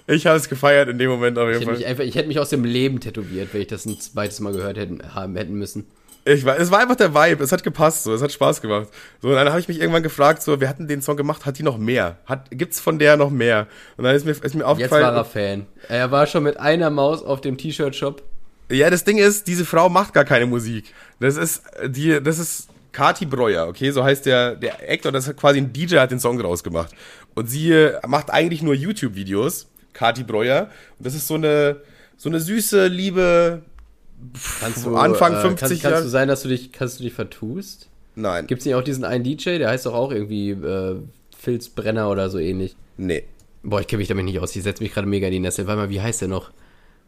Ich habe es gefeiert in dem Moment auf Ich jeden hätte, mich Fall. einfach, ich hätte mich aus dem Leben tätowiert, wenn ich das ein zweites Mal gehört hätten, haben hätten müssen. Ich war, es war einfach der Vibe, es hat gepasst, so, es hat Spaß gemacht. So, und dann habe ich mich irgendwann gefragt, so, wir hatten den Song gemacht, hat die noch mehr? Hat, gibt's von der noch mehr? Und dann ist mir, ist mir Jetzt aufgefallen. war er Fan. Er war schon mit einer Maus auf dem T-Shirt-Shop. Ja, das Ding ist, diese Frau macht gar keine Musik. Das ist die, das ist Kati Breuer, okay, so heißt der der Actor, das ist quasi ein DJ hat den Song rausgemacht und sie äh, macht eigentlich nur YouTube Videos, Kati Breuer und das ist so eine so eine süße, liebe Kannst Anfang äh, 50 kannst, Jahre- kannst du sein, dass du dich, kannst du dich vertust? Nein. Gibt's nicht auch diesen einen DJ, der heißt doch auch irgendwie äh, Filz Brenner oder so ähnlich? Nee. Boah, ich kenne mich damit nicht aus. Ich setze mich gerade mega in die Nessel. Warte mal, wie heißt der noch?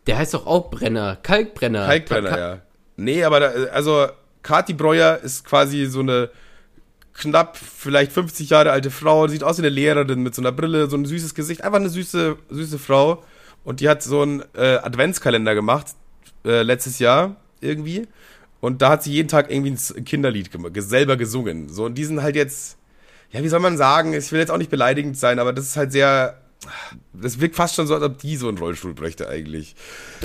Der heißt doch auch Brenner. Kalkbrenner. Kalkbrenner, Ka- ja. Nee, aber da, also Kati Breuer ist quasi so eine knapp vielleicht 50 Jahre alte Frau, sieht aus wie eine Lehrerin mit so einer Brille, so ein süßes Gesicht, einfach eine süße süße Frau und die hat so einen äh, Adventskalender gemacht äh, letztes Jahr irgendwie und da hat sie jeden Tag irgendwie ein Kinderlied selber gesungen. So und die sind halt jetzt ja, wie soll man sagen, ich will jetzt auch nicht beleidigend sein, aber das ist halt sehr das wirkt fast schon so, als ob die so einen Rollstuhl bräuchte eigentlich.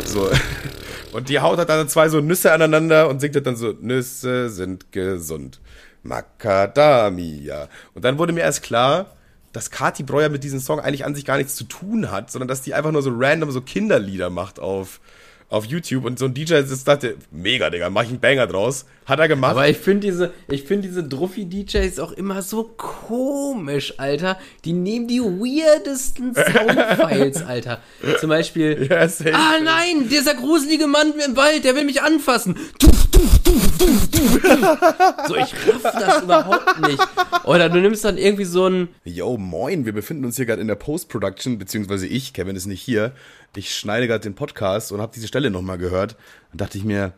So. Und die haut halt dann zwei so Nüsse aneinander und singt halt dann so, Nüsse sind gesund. Macadamia. Und dann wurde mir erst klar, dass Kati Breuer mit diesem Song eigentlich an sich gar nichts zu tun hat, sondern dass die einfach nur so random so Kinderlieder macht auf, auf YouTube. Und so ein DJ ist dachte, mega, Digga, mach ich einen Banger draus. Hat er gemacht. Aber ich finde diese, ich finde diese Druffi-DJs auch immer so komisch, Alter. Die nehmen die weirdesten Soundfiles, Alter. Zum Beispiel. Ja. Ah nein, dieser gruselige Mann im Wald, der will mich anfassen. Tuff, tuff, tuff, tuff, tuff, tuff. So, ich raff das überhaupt nicht. Oder du nimmst dann irgendwie so ein. Yo, moin, wir befinden uns hier gerade in der Post-Production, beziehungsweise ich, Kevin ist nicht hier. Ich schneide gerade den Podcast und habe diese Stelle nochmal gehört. Und dachte ich mir,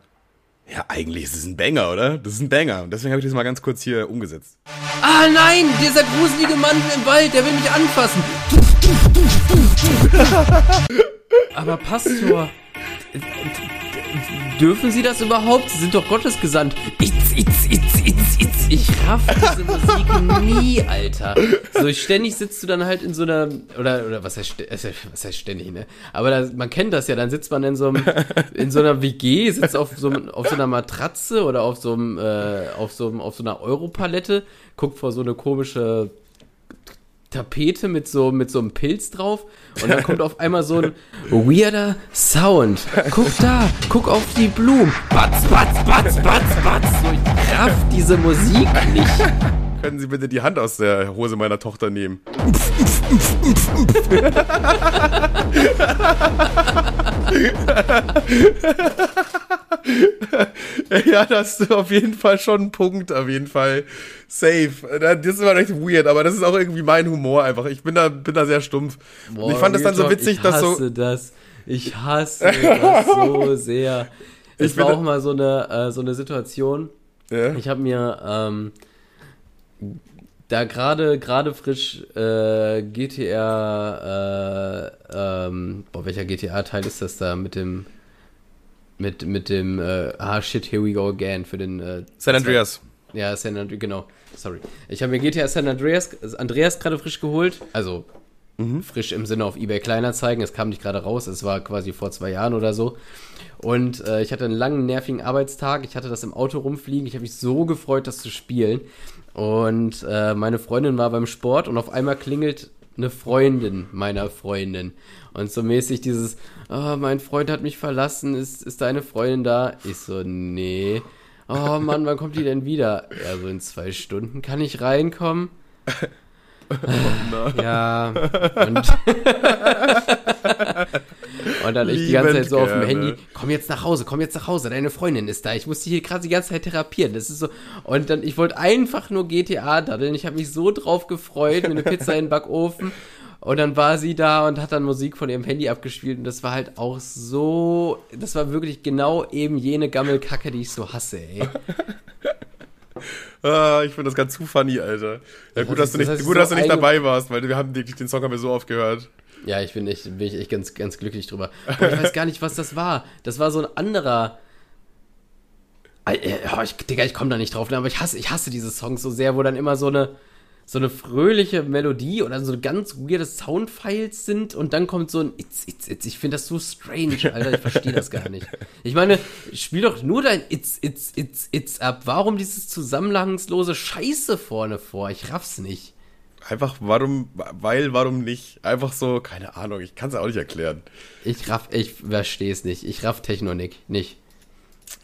ja, eigentlich ist es ein Banger, oder? Das ist ein Banger. Und deswegen habe ich das mal ganz kurz hier umgesetzt. Ah nein, dieser gruselige Mann im Wald, der will mich anfassen. Aber Pastor, dürfen Sie das überhaupt? Sie sind doch Gottesgesandt. Itz, itz, itz, itz, itz. Ich raff diese Musik nie, Alter. So ständig sitzt du dann halt in so einer, oder, oder was heißt, äh, was heißt ständig, ne? Aber da, man kennt das ja, dann sitzt man in so einem, in so einer WG, sitzt auf so, auf so einer Matratze oder auf so einem, äh, auf so, einem, auf so einer Europalette, guckt vor so eine komische Tapete mit so, mit so einem Pilz drauf und dann kommt auf einmal so ein weirder Sound. Guck da, guck auf die Blumen. Batz, batz, batz, batz, batz. So, ich raff diese Musik nicht. Können Sie bitte die Hand aus der Hose meiner Tochter nehmen? ja, das ist auf jeden Fall schon ein Punkt, auf jeden Fall. Safe. Das ist immer recht weird, aber das ist auch irgendwie mein Humor einfach. Ich bin da, bin da sehr stumpf. Und ich fand das dann so Real Talk, witzig, ich dass hasse so. das. Ich hasse das so sehr. Es Ich war auch mal so eine, äh, so eine Situation. Ja. Ich habe mir ähm, da gerade gerade frisch äh, GTR, äh, ähm, boah, welcher GTA-Teil ist das da mit dem mit mit dem äh, ah shit here we go again für den äh, San Andreas. ja, San Andreas, genau. Sorry. Ich habe mir GTA San Andreas, Andreas gerade frisch geholt. Also frisch im Sinne auf eBay Kleinanzeigen. Es kam nicht gerade raus. Es war quasi vor zwei Jahren oder so. Und äh, ich hatte einen langen, nervigen Arbeitstag. Ich hatte das im Auto rumfliegen. Ich habe mich so gefreut, das zu spielen. Und äh, meine Freundin war beim Sport und auf einmal klingelt eine Freundin meiner Freundin. Und so mäßig dieses, oh, mein Freund hat mich verlassen, ist, ist deine Freundin da? Ich so, nee. Oh Mann, wann kommt die denn wieder? Ja, so in zwei Stunden kann ich reinkommen. Ja, und, und dann ich die ganze Zeit so auf dem Handy, komm jetzt nach Hause, komm jetzt nach Hause, deine Freundin ist da. Ich muss die hier gerade die ganze Zeit therapieren. Das ist so. Und dann, ich wollte einfach nur GTA daddeln. Ich habe mich so drauf gefreut, mir eine Pizza in den Backofen. Und dann war sie da und hat dann Musik von ihrem Handy abgespielt. Und das war halt auch so. Das war wirklich genau eben jene Gammelkacke, die ich so hasse, ey. Ah, ich finde das ganz zu funny, Alter. Ja, gut, Das dass du nicht, das gut, dass du nicht dabei warst, weil wir haben den, den Song haben wir so oft gehört. Ja, ich bin echt, bin echt ganz, ganz glücklich drüber. Aber ich weiß gar nicht, was das war. Das war so ein anderer. Äh, oh, ich, Digga, ich komme da nicht drauf, ne, aber ich hasse, ich hasse diese Songs so sehr, wo dann immer so eine, so eine fröhliche Melodie oder so ganz weirde Soundfiles sind und dann kommt so ein It's, It's, It's. Ich finde das so strange, Alter. Ich verstehe das gar nicht. Ich meine, spiel doch nur dein It's, It's, It's, It's ab. Warum dieses zusammenhangslose Scheiße vorne vor? Ich raff's nicht. Einfach, warum, weil, warum nicht? Einfach so, keine Ahnung, ich kann es auch nicht erklären. Ich raff, ich verstehe es nicht. Ich raff Technonik nicht.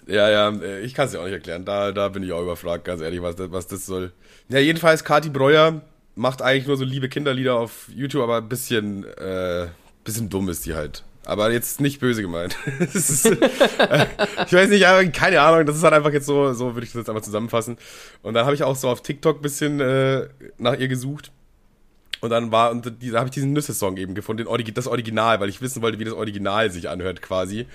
Ja, ja, äh, ich kann es dir auch nicht erklären. Da, da bin ich auch überfragt, ganz ehrlich, was das, was das soll. Ja, jedenfalls, Kati Breuer macht eigentlich nur so liebe Kinderlieder auf YouTube, aber ein bisschen, äh, bisschen dumm ist die halt. Aber jetzt nicht böse gemeint. ist, äh, ich weiß nicht, keine Ahnung, das ist halt einfach jetzt so, so würde ich das jetzt einfach zusammenfassen. Und dann habe ich auch so auf TikTok ein bisschen äh, nach ihr gesucht. Und dann war, und da habe ich diesen Nüsse-Song eben gefunden, den das Original, weil ich wissen wollte, wie das Original sich anhört quasi.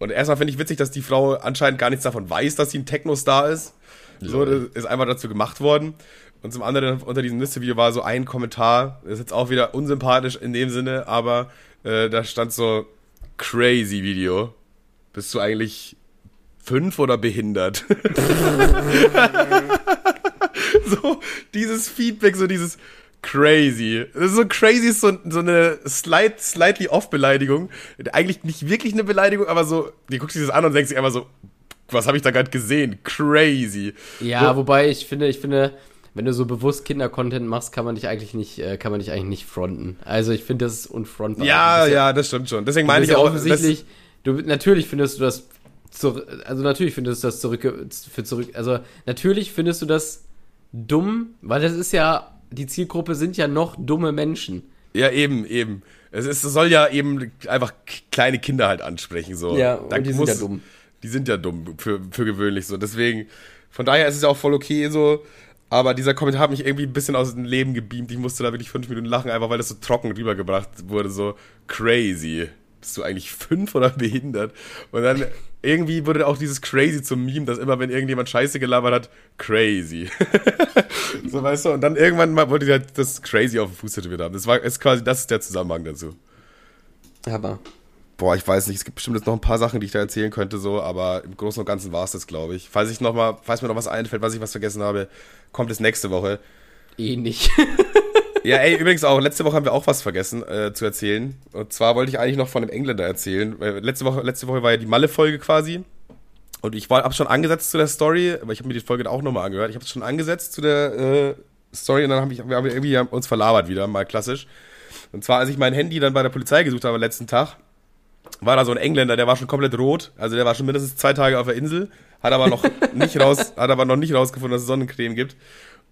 Und erstmal finde ich witzig, dass die Frau anscheinend gar nichts davon weiß, dass sie ein Techno-Star ist. So, das ist einfach dazu gemacht worden. Und zum anderen unter diesem Nüsse-Video war so ein Kommentar, das ist jetzt auch wieder unsympathisch in dem Sinne, aber äh, da stand so, crazy Video. Bist du eigentlich fünf oder behindert? so, dieses Feedback, so dieses, crazy. Das ist so crazy ist so, so eine slight, slightly off Beleidigung. Eigentlich nicht wirklich eine Beleidigung, aber so, die guckt sich das an und denkt sich einfach so, was habe ich da gerade gesehen? Crazy. Ja, so. wobei ich finde, ich finde, wenn du so bewusst Kinder-Content machst, kann man dich eigentlich nicht, äh, kann man dich eigentlich nicht fronten. Also ich finde, das ist unfrontbar. Ja, das ja, das stimmt schon. Deswegen meine ich ja auch. Offensichtlich, du, natürlich findest du das, zu, also natürlich findest du das zurück, für zurück, also natürlich findest du das dumm, weil das ist ja die Zielgruppe sind ja noch dumme Menschen. Ja, eben, eben. Es, ist, es soll ja eben einfach kleine Kinder halt ansprechen. So. Ja, und die muss, sind ja dumm. Die sind ja dumm, für, für gewöhnlich so. Deswegen, von daher ist es ja auch voll okay so. Aber dieser Kommentar hat mich irgendwie ein bisschen aus dem Leben gebeamt. Ich musste da wirklich fünf Minuten lachen, einfach weil das so trocken rübergebracht wurde. So crazy bist du eigentlich fünf oder behindert? Und dann irgendwie wurde auch dieses crazy zum Meme, dass immer, wenn irgendjemand Scheiße gelabert hat, crazy. so weißt du, und dann irgendwann mal wollte ich halt das crazy auf dem Fuß tätowiert haben. Das war ist quasi, das ist der Zusammenhang dazu. Aber. Boah, ich weiß nicht, es gibt bestimmt jetzt noch ein paar Sachen, die ich da erzählen könnte, so, aber im Großen und Ganzen war es das, glaube ich. Falls ich noch mal, falls mir noch was einfällt, was ich was vergessen habe, kommt es nächste Woche. Eh nicht. Ja, ey, übrigens auch, letzte Woche haben wir auch was vergessen äh, zu erzählen. Und zwar wollte ich eigentlich noch von einem Engländer erzählen. Letzte Woche, letzte Woche war ja die Malle-Folge quasi. Und ich habe schon angesetzt zu der Story, aber ich habe mir die Folge auch nochmal angehört. Ich habe es schon angesetzt zu der äh, Story und dann haben wir, haben wir irgendwie uns verlabert wieder, mal klassisch. Und zwar, als ich mein Handy dann bei der Polizei gesucht habe am letzten Tag, war da so ein Engländer, der war schon komplett rot. Also der war schon mindestens zwei Tage auf der Insel, hat aber noch nicht raus, hat aber noch nicht rausgefunden, dass es Sonnencreme gibt.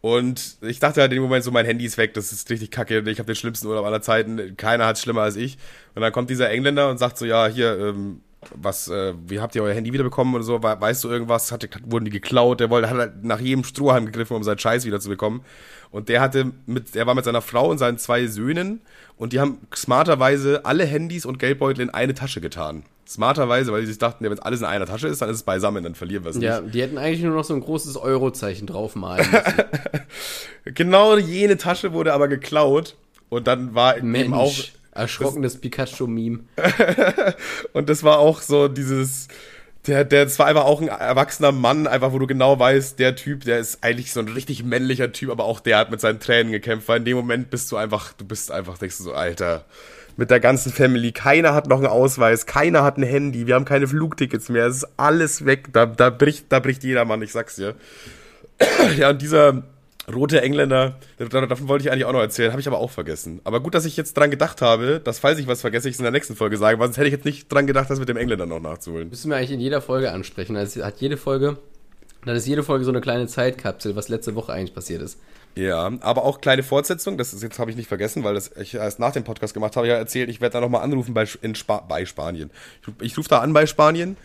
Und ich dachte halt in dem Moment so, mein Handy ist weg, das ist richtig kacke, ich habe den schlimmsten Urlaub aller Zeiten, keiner hat es schlimmer als ich. Und dann kommt dieser Engländer und sagt so, ja, hier, ähm, was, äh, wie habt ihr euer Handy wiederbekommen oder so, weißt du irgendwas, hatte, wurden die geklaut, der wollte, hat halt nach jedem Strohhalm gegriffen, um seinen Scheiß wiederzubekommen. Und der hatte mit, er war mit seiner Frau und seinen zwei Söhnen und die haben smarterweise alle Handys und Geldbeutel in eine Tasche getan. Smarterweise, weil sie sich dachten, ja, wenn alles in einer Tasche ist, dann ist es beisammen, dann verlieren wir es nicht. Ja, die hätten eigentlich nur noch so ein großes Eurozeichen draufmalen müssen. genau jene Tasche wurde aber geklaut und dann war Mensch, eben auch erschrockenes Pikachu-Meme. und das war auch so dieses der, der, das war einfach auch ein erwachsener Mann, einfach wo du genau weißt, der Typ, der ist eigentlich so ein richtig männlicher Typ, aber auch der hat mit seinen Tränen gekämpft, weil in dem Moment bist du einfach, du bist einfach, denkst du so, Alter, mit der ganzen Family, keiner hat noch einen Ausweis, keiner hat ein Handy, wir haben keine Flugtickets mehr, es ist alles weg, da, da bricht, da bricht jeder Mann, ich sag's dir. ja, und dieser, rote Engländer, davon wollte ich eigentlich auch noch erzählen, habe ich aber auch vergessen. Aber gut, dass ich jetzt dran gedacht habe, dass falls ich was vergesse, ich es in der nächsten Folge sage, weil sonst hätte ich jetzt nicht dran gedacht, das mit dem Engländer noch nachzuholen. Müssen wir eigentlich in jeder Folge ansprechen. Also hat jede Folge, dann ist jede Folge so eine kleine Zeitkapsel, was letzte Woche eigentlich passiert ist. Ja, aber auch kleine Fortsetzung, das ist jetzt habe ich nicht vergessen, weil das ich erst nach dem Podcast gemacht habe, ja erzählt, ich werde da nochmal anrufen bei, in Spa bei Spanien. Ich, ich rufe da an bei Spanien,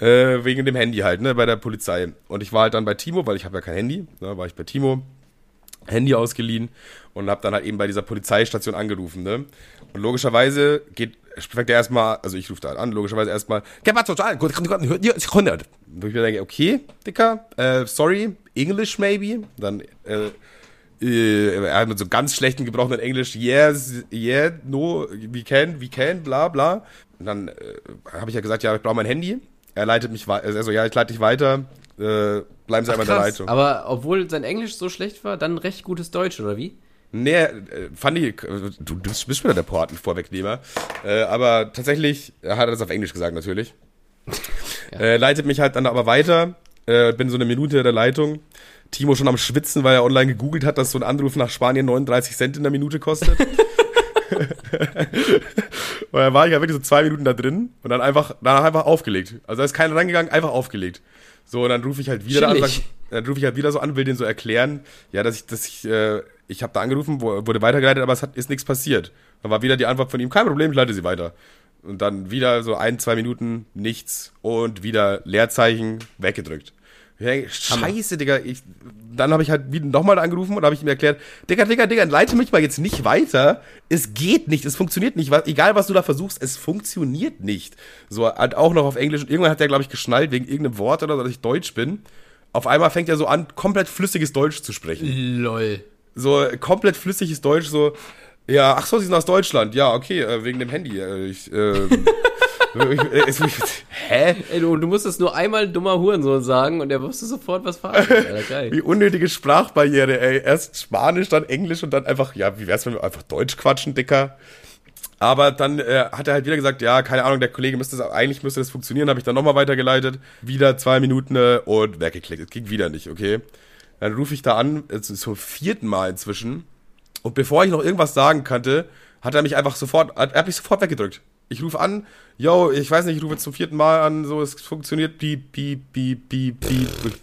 äh, wegen dem Handy halt, ne, bei der Polizei. Und ich war halt dann bei Timo, weil ich habe ja kein Handy, ne, war ich bei Timo, Handy ausgeliehen und habe dann halt eben bei dieser Polizeistation angerufen. Ne? Und logischerweise geht, fängt er erstmal, also ich rufe da an, logischerweise erstmal, wo ich mir denke, okay, Dicker, äh, sorry, English maybe. Dann, äh, äh, er hat mit so ganz schlechten gebrochenen Englisch, yes, yeah, no, we can, we can, bla bla. Und dann äh, habe ich ja gesagt, ja, ich brauche mein Handy. Er leitet mich weiter, also ja, ich leite dich weiter, äh, bleiben Sie Ach, einmal in der. Leitung. Aber obwohl sein Englisch so schlecht war, dann recht gutes Deutsch, oder wie? Nee, äh, fand ich, du, du bist wieder der Porten-Vorwegnehmer. Äh, aber tatsächlich hat er das auf Englisch gesagt, natürlich. äh, leitet mich halt dann aber weiter. Äh, bin so eine Minute in der Leitung. Timo schon am Schwitzen, weil er online gegoogelt hat, dass so ein Anruf nach Spanien 39 Cent in der Minute kostet. und dann war ich ja wirklich so zwei Minuten da drin und dann einfach, danach einfach aufgelegt. Also da ist keiner reingegangen, einfach aufgelegt. So, und dann rufe ich halt wieder an, Chillig. sag, dann rufe ich halt wieder so an, will den so erklären, ja, dass ich, dass ich, äh, ich habe da angerufen, wurde weitergeleitet, aber es hat, ist nichts passiert. Dann war wieder die Antwort von ihm, kein Problem, ich leite sie weiter. Und dann wieder so ein, zwei Minuten, nichts und wieder Leerzeichen weggedrückt. Hey, scheiße, Digga. Ich, dann habe ich halt wieder nochmal angerufen und habe ich ihm erklärt, Digga, Digga, Digga, leite mich mal jetzt nicht weiter. Es geht nicht, es funktioniert nicht. Was, egal, was du da versuchst, es funktioniert nicht. So, halt auch noch auf Englisch. Und irgendwann hat er, glaube ich, geschnallt wegen irgendeinem Wort oder so, dass ich Deutsch bin. Auf einmal fängt er so an, komplett flüssiges Deutsch zu sprechen Lol. so komplett flüssiges Deutsch, so, ja, ach so, sie sind aus Deutschland, ja, okay, äh, wegen dem Handy. Äh, ich, ähm, hä? Ey, du, du musstest nur einmal dummer Hurensohn sagen und er wusste sofort, was falsch ist. Wie unnötige Sprachbarriere, ey. Erst Spanisch, dann Englisch und dann einfach, ja, wie wär's, wenn wir einfach Deutsch quatschen, Dicker? Aber dann äh, hat er halt wieder gesagt, ja, keine Ahnung, der Kollege müsste das, eigentlich müsste das funktionieren, habe ich dann nochmal weitergeleitet. Wieder zwei Minuten äh, und weggeklickt. Es ging wieder nicht, okay? Dann rufe ich da an, es ist zum vierten Mal inzwischen. Und bevor ich noch irgendwas sagen konnte, hat er mich einfach sofort, hat, er hat mich sofort weggedrückt. Ich rufe an, yo, ich weiß nicht, ich rufe jetzt zum vierten Mal an, so, es funktioniert, piep, piep, piep, piep, piep.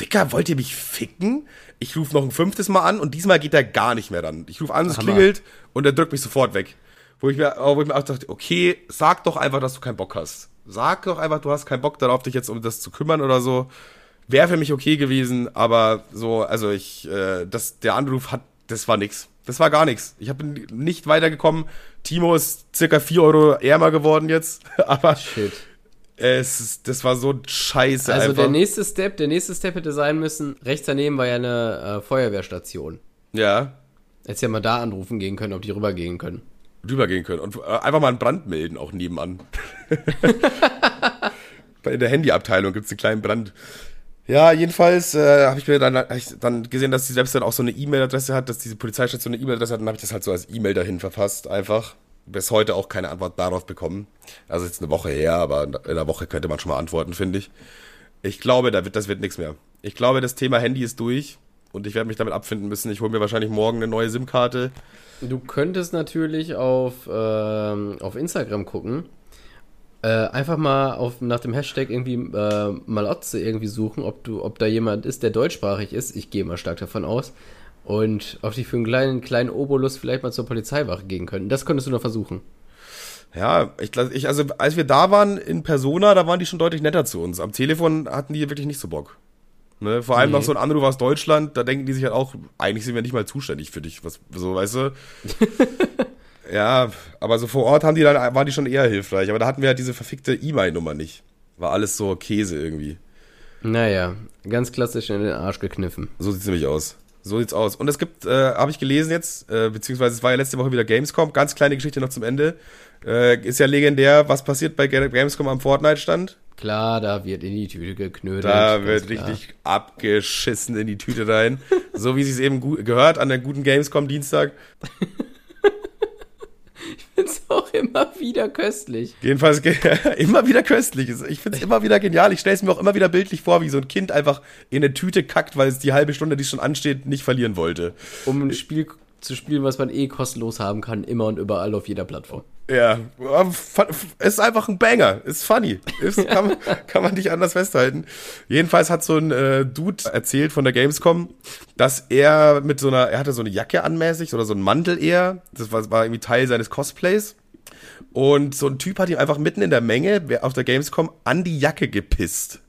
Dicker, wollt ihr mich ficken? Ich rufe noch ein fünftes Mal an und diesmal geht er gar nicht mehr ran. Ich rufe an, es Hammer. klingelt und er drückt mich sofort weg. Wo ich mir, wo ich mir auch dachte, okay, sag doch einfach, dass du keinen Bock hast. Sag doch einfach, du hast keinen Bock darauf, dich jetzt um das zu kümmern oder so. Wäre für mich okay gewesen, aber so, also ich, äh, das, der Anruf hat, das war nix. Das war gar nichts. Ich habe nicht weitergekommen. Timo ist circa 4 Euro ärmer geworden jetzt, aber Shit. es, das war so scheiße Also einfach. der nächste Step, der nächste Step hätte sein müssen, rechts daneben war ja eine äh, Feuerwehrstation. ja. Hättest ja mal da anrufen gehen können, ob die rübergehen können. rübergehen können und äh, einfach mal einen Brand melden, auch nebenan. Bei der Handyabteilung gibt es einen kleinen Brand. Ja, jedenfalls äh, habe ich mir dann, hab ich dann gesehen, dass die Website auch so eine E-Mail-Adresse hat, dass diese Polizeistation eine E-Mail-Adresse hat, dann habe ich das halt so als E-Mail dahin verfasst, einfach. Bis heute auch keine Antwort darauf bekommen. Also jetzt eine Woche her, aber in einer Woche könnte man schon mal antworten, finde ich. Ich glaube, da wird, das wird nichts mehr. Ich glaube, das Thema Handy ist durch und ich werde mich damit abfinden müssen. Ich hole mir wahrscheinlich morgen eine neue SIM-Karte. Du könntest natürlich auf, ähm, auf Instagram gucken. Äh, einfach mal auf, nach dem Hashtag irgendwie äh, Malotze irgendwie suchen, ob du, ob da jemand ist, der deutschsprachig ist. Ich gehe mal stark davon aus. Und auf die für einen kleinen, kleinen Obolus vielleicht mal zur Polizeiwache gehen können. Das könntest du noch versuchen. Ja, ich, ich, also als wir da waren in Persona, da waren die schon deutlich netter zu uns. Am Telefon hatten die wirklich nicht so Bock. Ne? Vor allem Nee. noch so ein Anruf aus Deutschland, da denken die sich halt auch, eigentlich sind wir nicht mal zuständig für dich, was, so, weißt du? ja, aber so vor Ort haben die dann, waren die schon eher hilfreich. Aber da hatten wir halt diese verfickte E-Mail-Nummer nicht. War alles so Käse irgendwie. Naja, ganz klassisch in den Arsch gekniffen. So sieht's nämlich aus. So sieht's aus. Und es gibt, äh, habe ich gelesen jetzt, äh, beziehungsweise es war ja letzte Woche wieder Gamescom, ganz kleine Geschichte noch zum Ende. Äh, ist ja legendär, was passiert bei Gamescom am Fortnite-Stand? Klar, da wird in die Tüte geknödelt. Da wird klar. richtig abgeschissen in die Tüte rein. so wie sie es eben gehört an der guten Gamescom-Dienstag. Ist auch immer wieder köstlich. Jedenfalls ge- immer wieder köstlich. Ich finde es immer wieder genial. Ich stelle es mir auch immer wieder bildlich vor, wie so ein Kind einfach in eine Tüte kackt, weil es die halbe Stunde, die schon ansteht, nicht verlieren wollte. Um ein Spiel zu spielen, was man eh kostenlos haben kann, immer und überall auf jeder Plattform. Ja, ist einfach ein Banger. Ist funny. Ist, kann, man- kann man nicht anders festhalten. Jedenfalls hat so ein äh, Dude erzählt von der Gamescom, dass er mit so einer, er hatte so eine Jacke anmäßig oder so einen Mantel eher. Das war, war irgendwie Teil seines Cosplays. Und so ein Typ hat ihm einfach mitten in der Menge wer auf der Gamescom an die Jacke gepisst.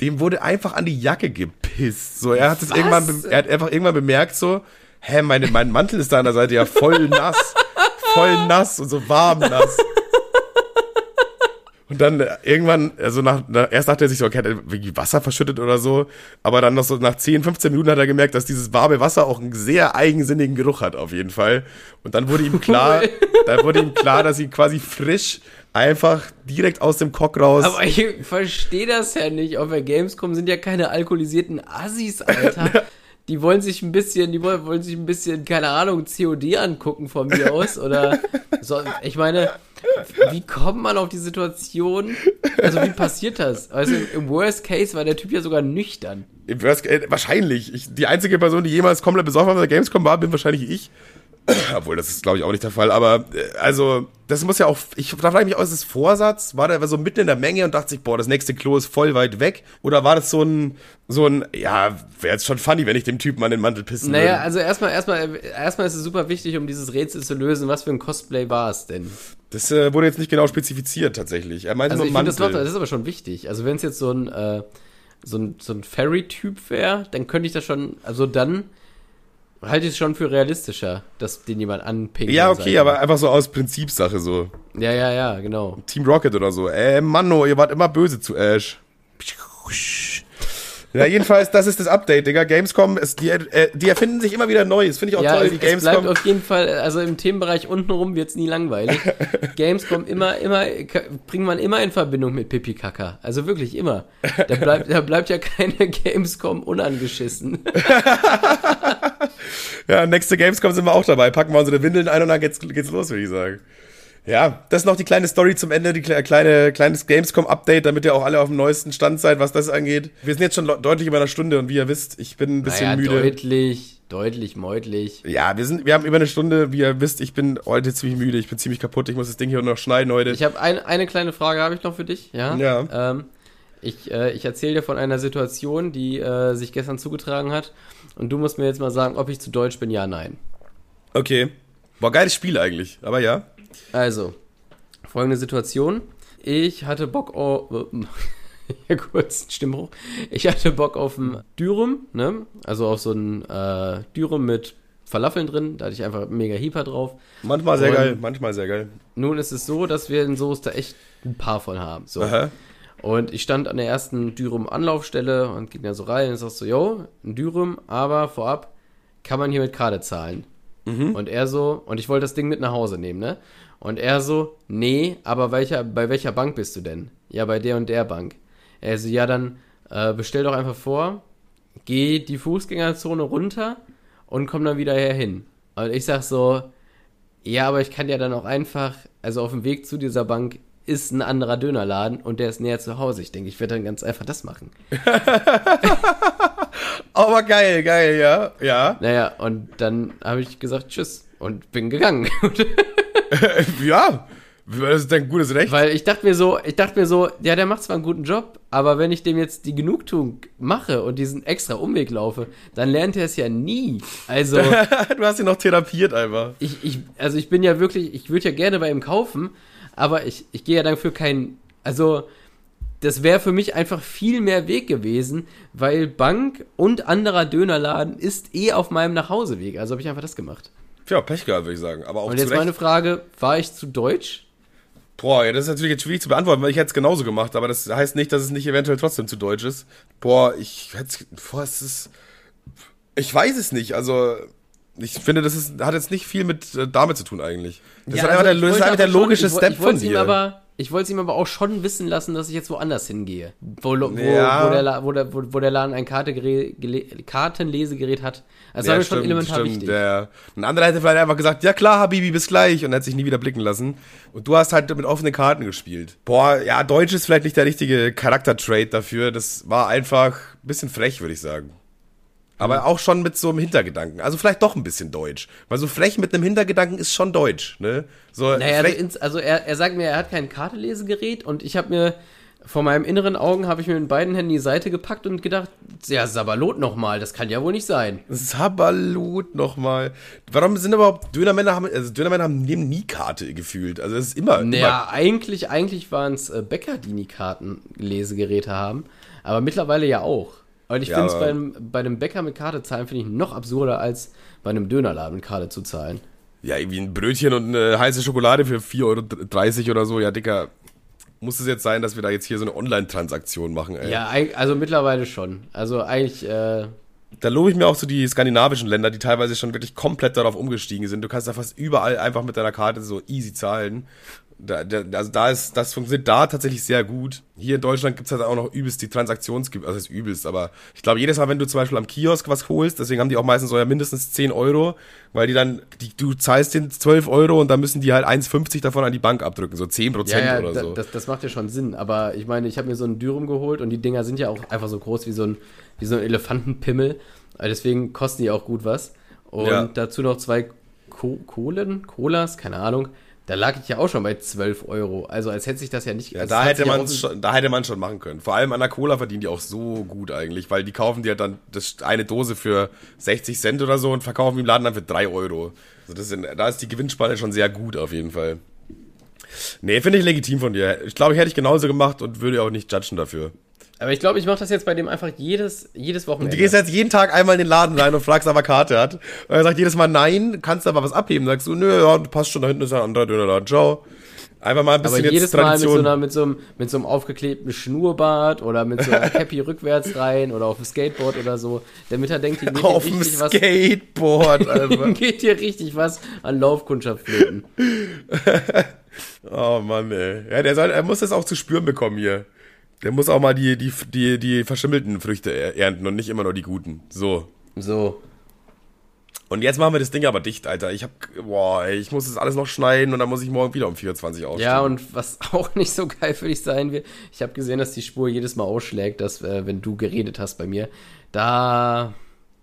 Dem wurde einfach an die Jacke gepisst. So, er hat es irgendwann, er hat einfach irgendwann bemerkt so, hä, meine, mein Mantel ist da an der Seite ja voll nass. voll nass und so warm nass. Und dann äh, irgendwann, also nach, nach erst dachte er sich so, okay, hat er irgendwie Wasser verschüttet oder so. Aber dann noch so nach 10, 15 Minuten hat er gemerkt, dass dieses warme Wasser auch einen sehr eigensinnigen Geruch hat, auf jeden Fall. Und dann wurde ihm klar, dann wurde ihm klar, dass sie quasi frisch einfach direkt aus dem Cock raus. Aber ich verstehe das ja nicht. Auf der Gamescom sind ja keine alkoholisierten Assis, Alter. Die wollen sich ein bisschen, die wollen, sich ein bisschen, keine Ahnung, COD angucken von mir aus. Oder so. Ich meine, wie kommt man auf die Situation? Also, wie passiert das? Also, im Worst Case war der Typ ja sogar nüchtern. Im Worst, äh, wahrscheinlich. Ich, die einzige Person, die jemals komplett besoffen auf der Gamescom war, bin wahrscheinlich ich. Obwohl, das ist, glaube ich, auch nicht der Fall. Aber, äh, also, das muss ja auch, ich da frage mich auch, ist das Vorsatz? War der so mitten in der Menge und dachte sich, boah, das nächste Klo ist voll weit weg? Oder war das so ein, so ein, ja, wäre jetzt schon funny, wenn ich dem Typen an den Mantel pissen Naja, würde? also erstmal, erstmal, erstmal ist es super wichtig, um dieses Rätsel zu lösen. Was für ein Cosplay war es denn? Das äh, wurde jetzt nicht genau spezifiziert, tatsächlich. Er meinte Also nur ich finde, Mantel. das, macht- das ist aber schon wichtig. Also wenn es jetzt so ein, äh, so ein, so ein Fairy-Typ wäre, dann könnte ich das schon, also dann halte ich es schon für realistischer, dass den jemand anpinkt. ja, und okay, aber einfach so aus Prinzipsache, so. Ja, ja, ja, genau. Team Rocket oder so. Äh, Manno, ihr wart immer böse zu Ash. Ja, jedenfalls, das ist das Update, Digga. Gamescom, ist, die, äh, die erfinden sich immer wieder neu. Das finde ich auch Ja, toll, es, die es bleibt Gamescom. auf jeden Fall, also im Themenbereich untenrum wird es nie langweilig. Gamescom immer, immer, bringt man immer in Verbindung mit Pipi Kaka. Also wirklich immer. Da bleibt, da bleibt ja keine Gamescom unangeschissen. Ja, nächste Gamescom sind wir auch dabei. Packen wir unsere Windeln ein und dann geht's, geht's los, würde ich sagen. Ja, das ist noch die kleine Story zum Ende, die kle- kleine, kleines Gamescom-Update, damit ihr auch alle auf dem neuesten Stand seid, was das angeht. Wir sind jetzt schon deutlich über einer Stunde und wie ihr wisst, ich bin ein bisschen naja, müde. deutlich, deutlich, meutlich. Ja, wir sind, wir haben über eine Stunde, wie ihr wisst, ich bin heute ziemlich müde, ich bin ziemlich kaputt, ich muss das Ding hier noch schneiden heute. Ich habe ein, eine kleine Frage habe ich noch für dich, ja? Ja. Ähm, ich äh, ich erzähle dir von einer Situation, die äh, sich gestern zugetragen hat. Und du musst mir jetzt mal sagen, ob ich zu deutsch bin, ja, nein. Okay. Boah, geiles Spiel eigentlich, aber ja. Also, folgende Situation. Ich hatte Bock auf. Ja, kurz, Stimmbruch. Ich hatte Bock auf ein Dürüm, ne? Also auf so ein äh, Dürüm mit Falafeln drin. Da hatte ich einfach mega Hieper drauf. Manchmal sehr Und- geil, manchmal sehr geil. Nun ist es so, dass wir in da echt ein paar von haben. So. Aha. Und ich stand an der ersten Dürüm-Anlaufstelle und ging da so rein und sagst so, yo, ein Dürüm, aber vorab kann man hier mit Karte zahlen. Und er so, und ich wollte das Ding mit nach Hause nehmen, ne? Und er so, nee, aber welcher, bei welcher Bank bist du denn? Ja, bei der und der Bank. Er so, ja, dann äh, bestell doch einfach vor, geh die Fußgängerzone runter und komm dann wieder herhin. Und ich sag so, ja, aber ich kann ja dann auch einfach, also auf dem Weg zu dieser Bank ist ein anderer Dönerladen und der ist näher zu Hause. Ich denke, ich werde dann ganz einfach das machen. Aber geil, geil, ja. Ja. Naja, und dann habe ich gesagt, tschüss und bin gegangen. ja. Das ist dein gutes Recht. Weil ich dachte mir so, ich dachte mir so, ja, der macht zwar einen guten Job, aber wenn ich dem jetzt die Genugtuung mache und diesen extra Umweg laufe, dann lernt er es ja nie. Also, du hast ihn noch therapiert einfach. ich, ich, also ich bin ja wirklich, ich würde ja gerne bei ihm kaufen, aber ich, ich gehe ja dafür keinen, also das wäre für mich einfach viel mehr Weg gewesen, weil Bank und anderer Dönerladen ist eh auf meinem Nachhauseweg. Also habe ich einfach das gemacht. Ja, Pech gehabt, würde ich sagen. Aber auch Und jetzt meine Frage, war ich zu deutsch? Boah, ja, das ist natürlich jetzt schwierig zu beantworten, weil ich hätte es genauso gemacht, aber das heißt nicht, dass es nicht eventuell trotzdem zu deutsch ist. Boah, ich hätte boah, es ist ich weiß es nicht, also ich finde, das ist, hat jetzt nicht viel mit äh, damit zu tun eigentlich. Das Ja, ist einfach also der, ich das ist wollte einfach der logische ich woll- Step ich von wollt's ihm dir. Aber, ich wollte es ihm aber auch schon wissen lassen, dass ich jetzt woanders hingehe. Wo, wo, Ja. wo, der, wo, der, wo, der Laden ein Kartenlesegerät hat. Das war ja, mir schon elementar wichtig. Der, ein anderer hätte vielleicht einfach gesagt, ja klar, Habibi, bis gleich und hätte sich nie wieder blicken lassen. Und du hast halt mit offenen Karten gespielt. Boah, ja, Deutsch ist vielleicht nicht der richtige Charaktertrait dafür. Das war einfach ein bisschen frech, würde ich sagen. Aber auch schon mit so einem Hintergedanken. Also vielleicht doch ein bisschen deutsch. Weil so frech mit einem Hintergedanken ist schon deutsch, ne? So Naja, also, also er, er sagt mir, er hat kein Kartelesegerät und ich habe mir vor meinem inneren Augen habe ich mir mit beiden Händen die Seite gepackt und gedacht, ja, Sabalot nochmal, das kann ja wohl nicht sein. Sabalut nochmal. Warum sind überhaupt Dönermänner haben, also Dönermänner haben nie Karte gefühlt. Also es ist immer, Naja, eigentlich, eigentlich waren es äh, Bäcker, die nie Kartenlesegeräte haben, aber mittlerweile ja auch. Und ich Ja, finde es beim, bei einem Bäcker mit Karte zahlen, finde ich noch absurder, als bei einem Dönerladen mit Karte zu zahlen. Ja, irgendwie ein Brötchen und eine heiße Schokolade für 4,30 Euro oder so. Ja, Dicker, muss es jetzt sein, dass wir da jetzt hier so eine Online-Transaktion machen, ey. Ja, also mittlerweile schon. Also eigentlich, äh, Da lobe ich mir auch so die skandinavischen Länder, die teilweise schon wirklich komplett darauf umgestiegen sind. Du kannst da fast überall einfach mit deiner Karte so easy zahlen. Da, da, also da ist, das funktioniert da tatsächlich sehr gut. Hier in Deutschland gibt's halt auch noch übelst die Transaktionsgebühr, also ist übelst, aber ich glaube jedes Mal, wenn du zum Beispiel am Kiosk was holst, deswegen haben die auch meistens so ja mindestens 10 Euro, weil die dann, die, du zahlst den 12 Euro und dann müssen die halt 1,50 davon an die Bank abdrücken, so 10 Prozent ja, ja, oder da, so. das, das macht ja schon Sinn. Aber ich meine, ich habe mir so einen Dürum geholt und die Dinger sind ja auch einfach so groß wie so ein, wie so ein Elefantenpimmel. Also Deswegen kosten die auch gut was. Und Ja. dazu noch zwei Co Kohlen, Colas, keine Ahnung. Da lag ich ja auch schon bei 12 Euro. Also als hätte sich das ja nicht... Ja, da hätte man schon, da hätte man schon machen können. Vor allem an der Cola verdienen die auch so gut eigentlich, weil die kaufen dir dann das eine Dose für 60 Cent oder so und verkaufen im Laden dann für 3 Euro. Also das sind, da ist die Gewinnspanne schon sehr gut auf jeden Fall. Nee, finde ich legitim von dir. Ich glaube, ich hätte ich genauso gemacht und würde auch nicht judgen dafür. Aber ich glaube, ich mache das jetzt bei dem einfach jedes, jedes Wochenende. Du gehst jetzt jeden Tag einmal in den Laden rein und fragst, ob er Karte hat. Und er sagt jedes Mal nein, kannst du aber was abheben. Sagst du, nö, ja, passt schon, da hinten ist ein anderer Dönerladen. Ciao. Einfach mal ein Aber bisschen jetzt jedes Mal mit so, Tradition. einer, mit, so einem, mit so einem aufgeklebten Schnurrbart oder mit so einer Cappy rückwärts rein oder auf dem Skateboard oder so, damit er denkt, hier geht auf dem richtig was, Skateboard, Alter. geht hier richtig was an Laufkundschaft flöten. Oh Mann, ey. Ja, der soll, er muss das auch zu spüren bekommen hier. Der muss auch mal die, die, die, die verschimmelten Früchte er- ernten und nicht immer nur die guten. So. So. Und jetzt machen wir das Ding aber dicht, Alter. Ich hab, boah, ich muss das alles noch schneiden und dann muss ich morgen wieder um 24 aufstehen. Ja, und was auch nicht so geil für dich sein wird, ich habe gesehen, dass die Spur jedes Mal ausschlägt, dass, äh, wenn du geredet hast bei mir. Da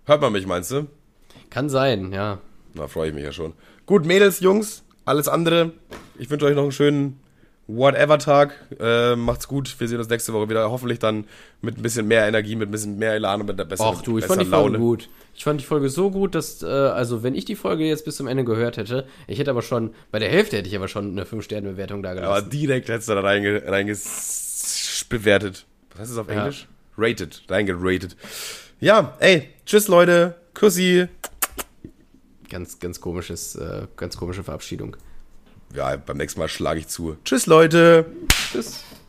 Hört man mich, meinst du? kann sein, ja. Na, freue ich mich ja schon. Gut, Mädels, Jungs, alles andere. Ich wünsche euch noch einen schönen Whatever-Tag. Äh, macht's gut. Wir sehen uns nächste Woche wieder. Hoffentlich dann mit ein bisschen mehr Energie, mit ein bisschen mehr Elan und mit einer besseren Ach du, ich fand die Folge gut. Ich fand die Folge so gut, dass, äh, also wenn ich die Folge jetzt bis zum Ende gehört hätte, ich hätte aber schon, bei der Hälfte hätte ich aber schon eine 5-Sterne-Bewertung da Aber gelassen. direkt hättest du da reinge, reinges bewertet. Was heißt das auf Ja. Englisch? Rated. Reingeratet. Ja, ey, tschüss Leute. Kussi. Ganz, ganz komisches, äh, ganz komische Verabschiedung. Ja, beim nächsten Mal schlage ich zu. Tschüss Leute. Tschüss.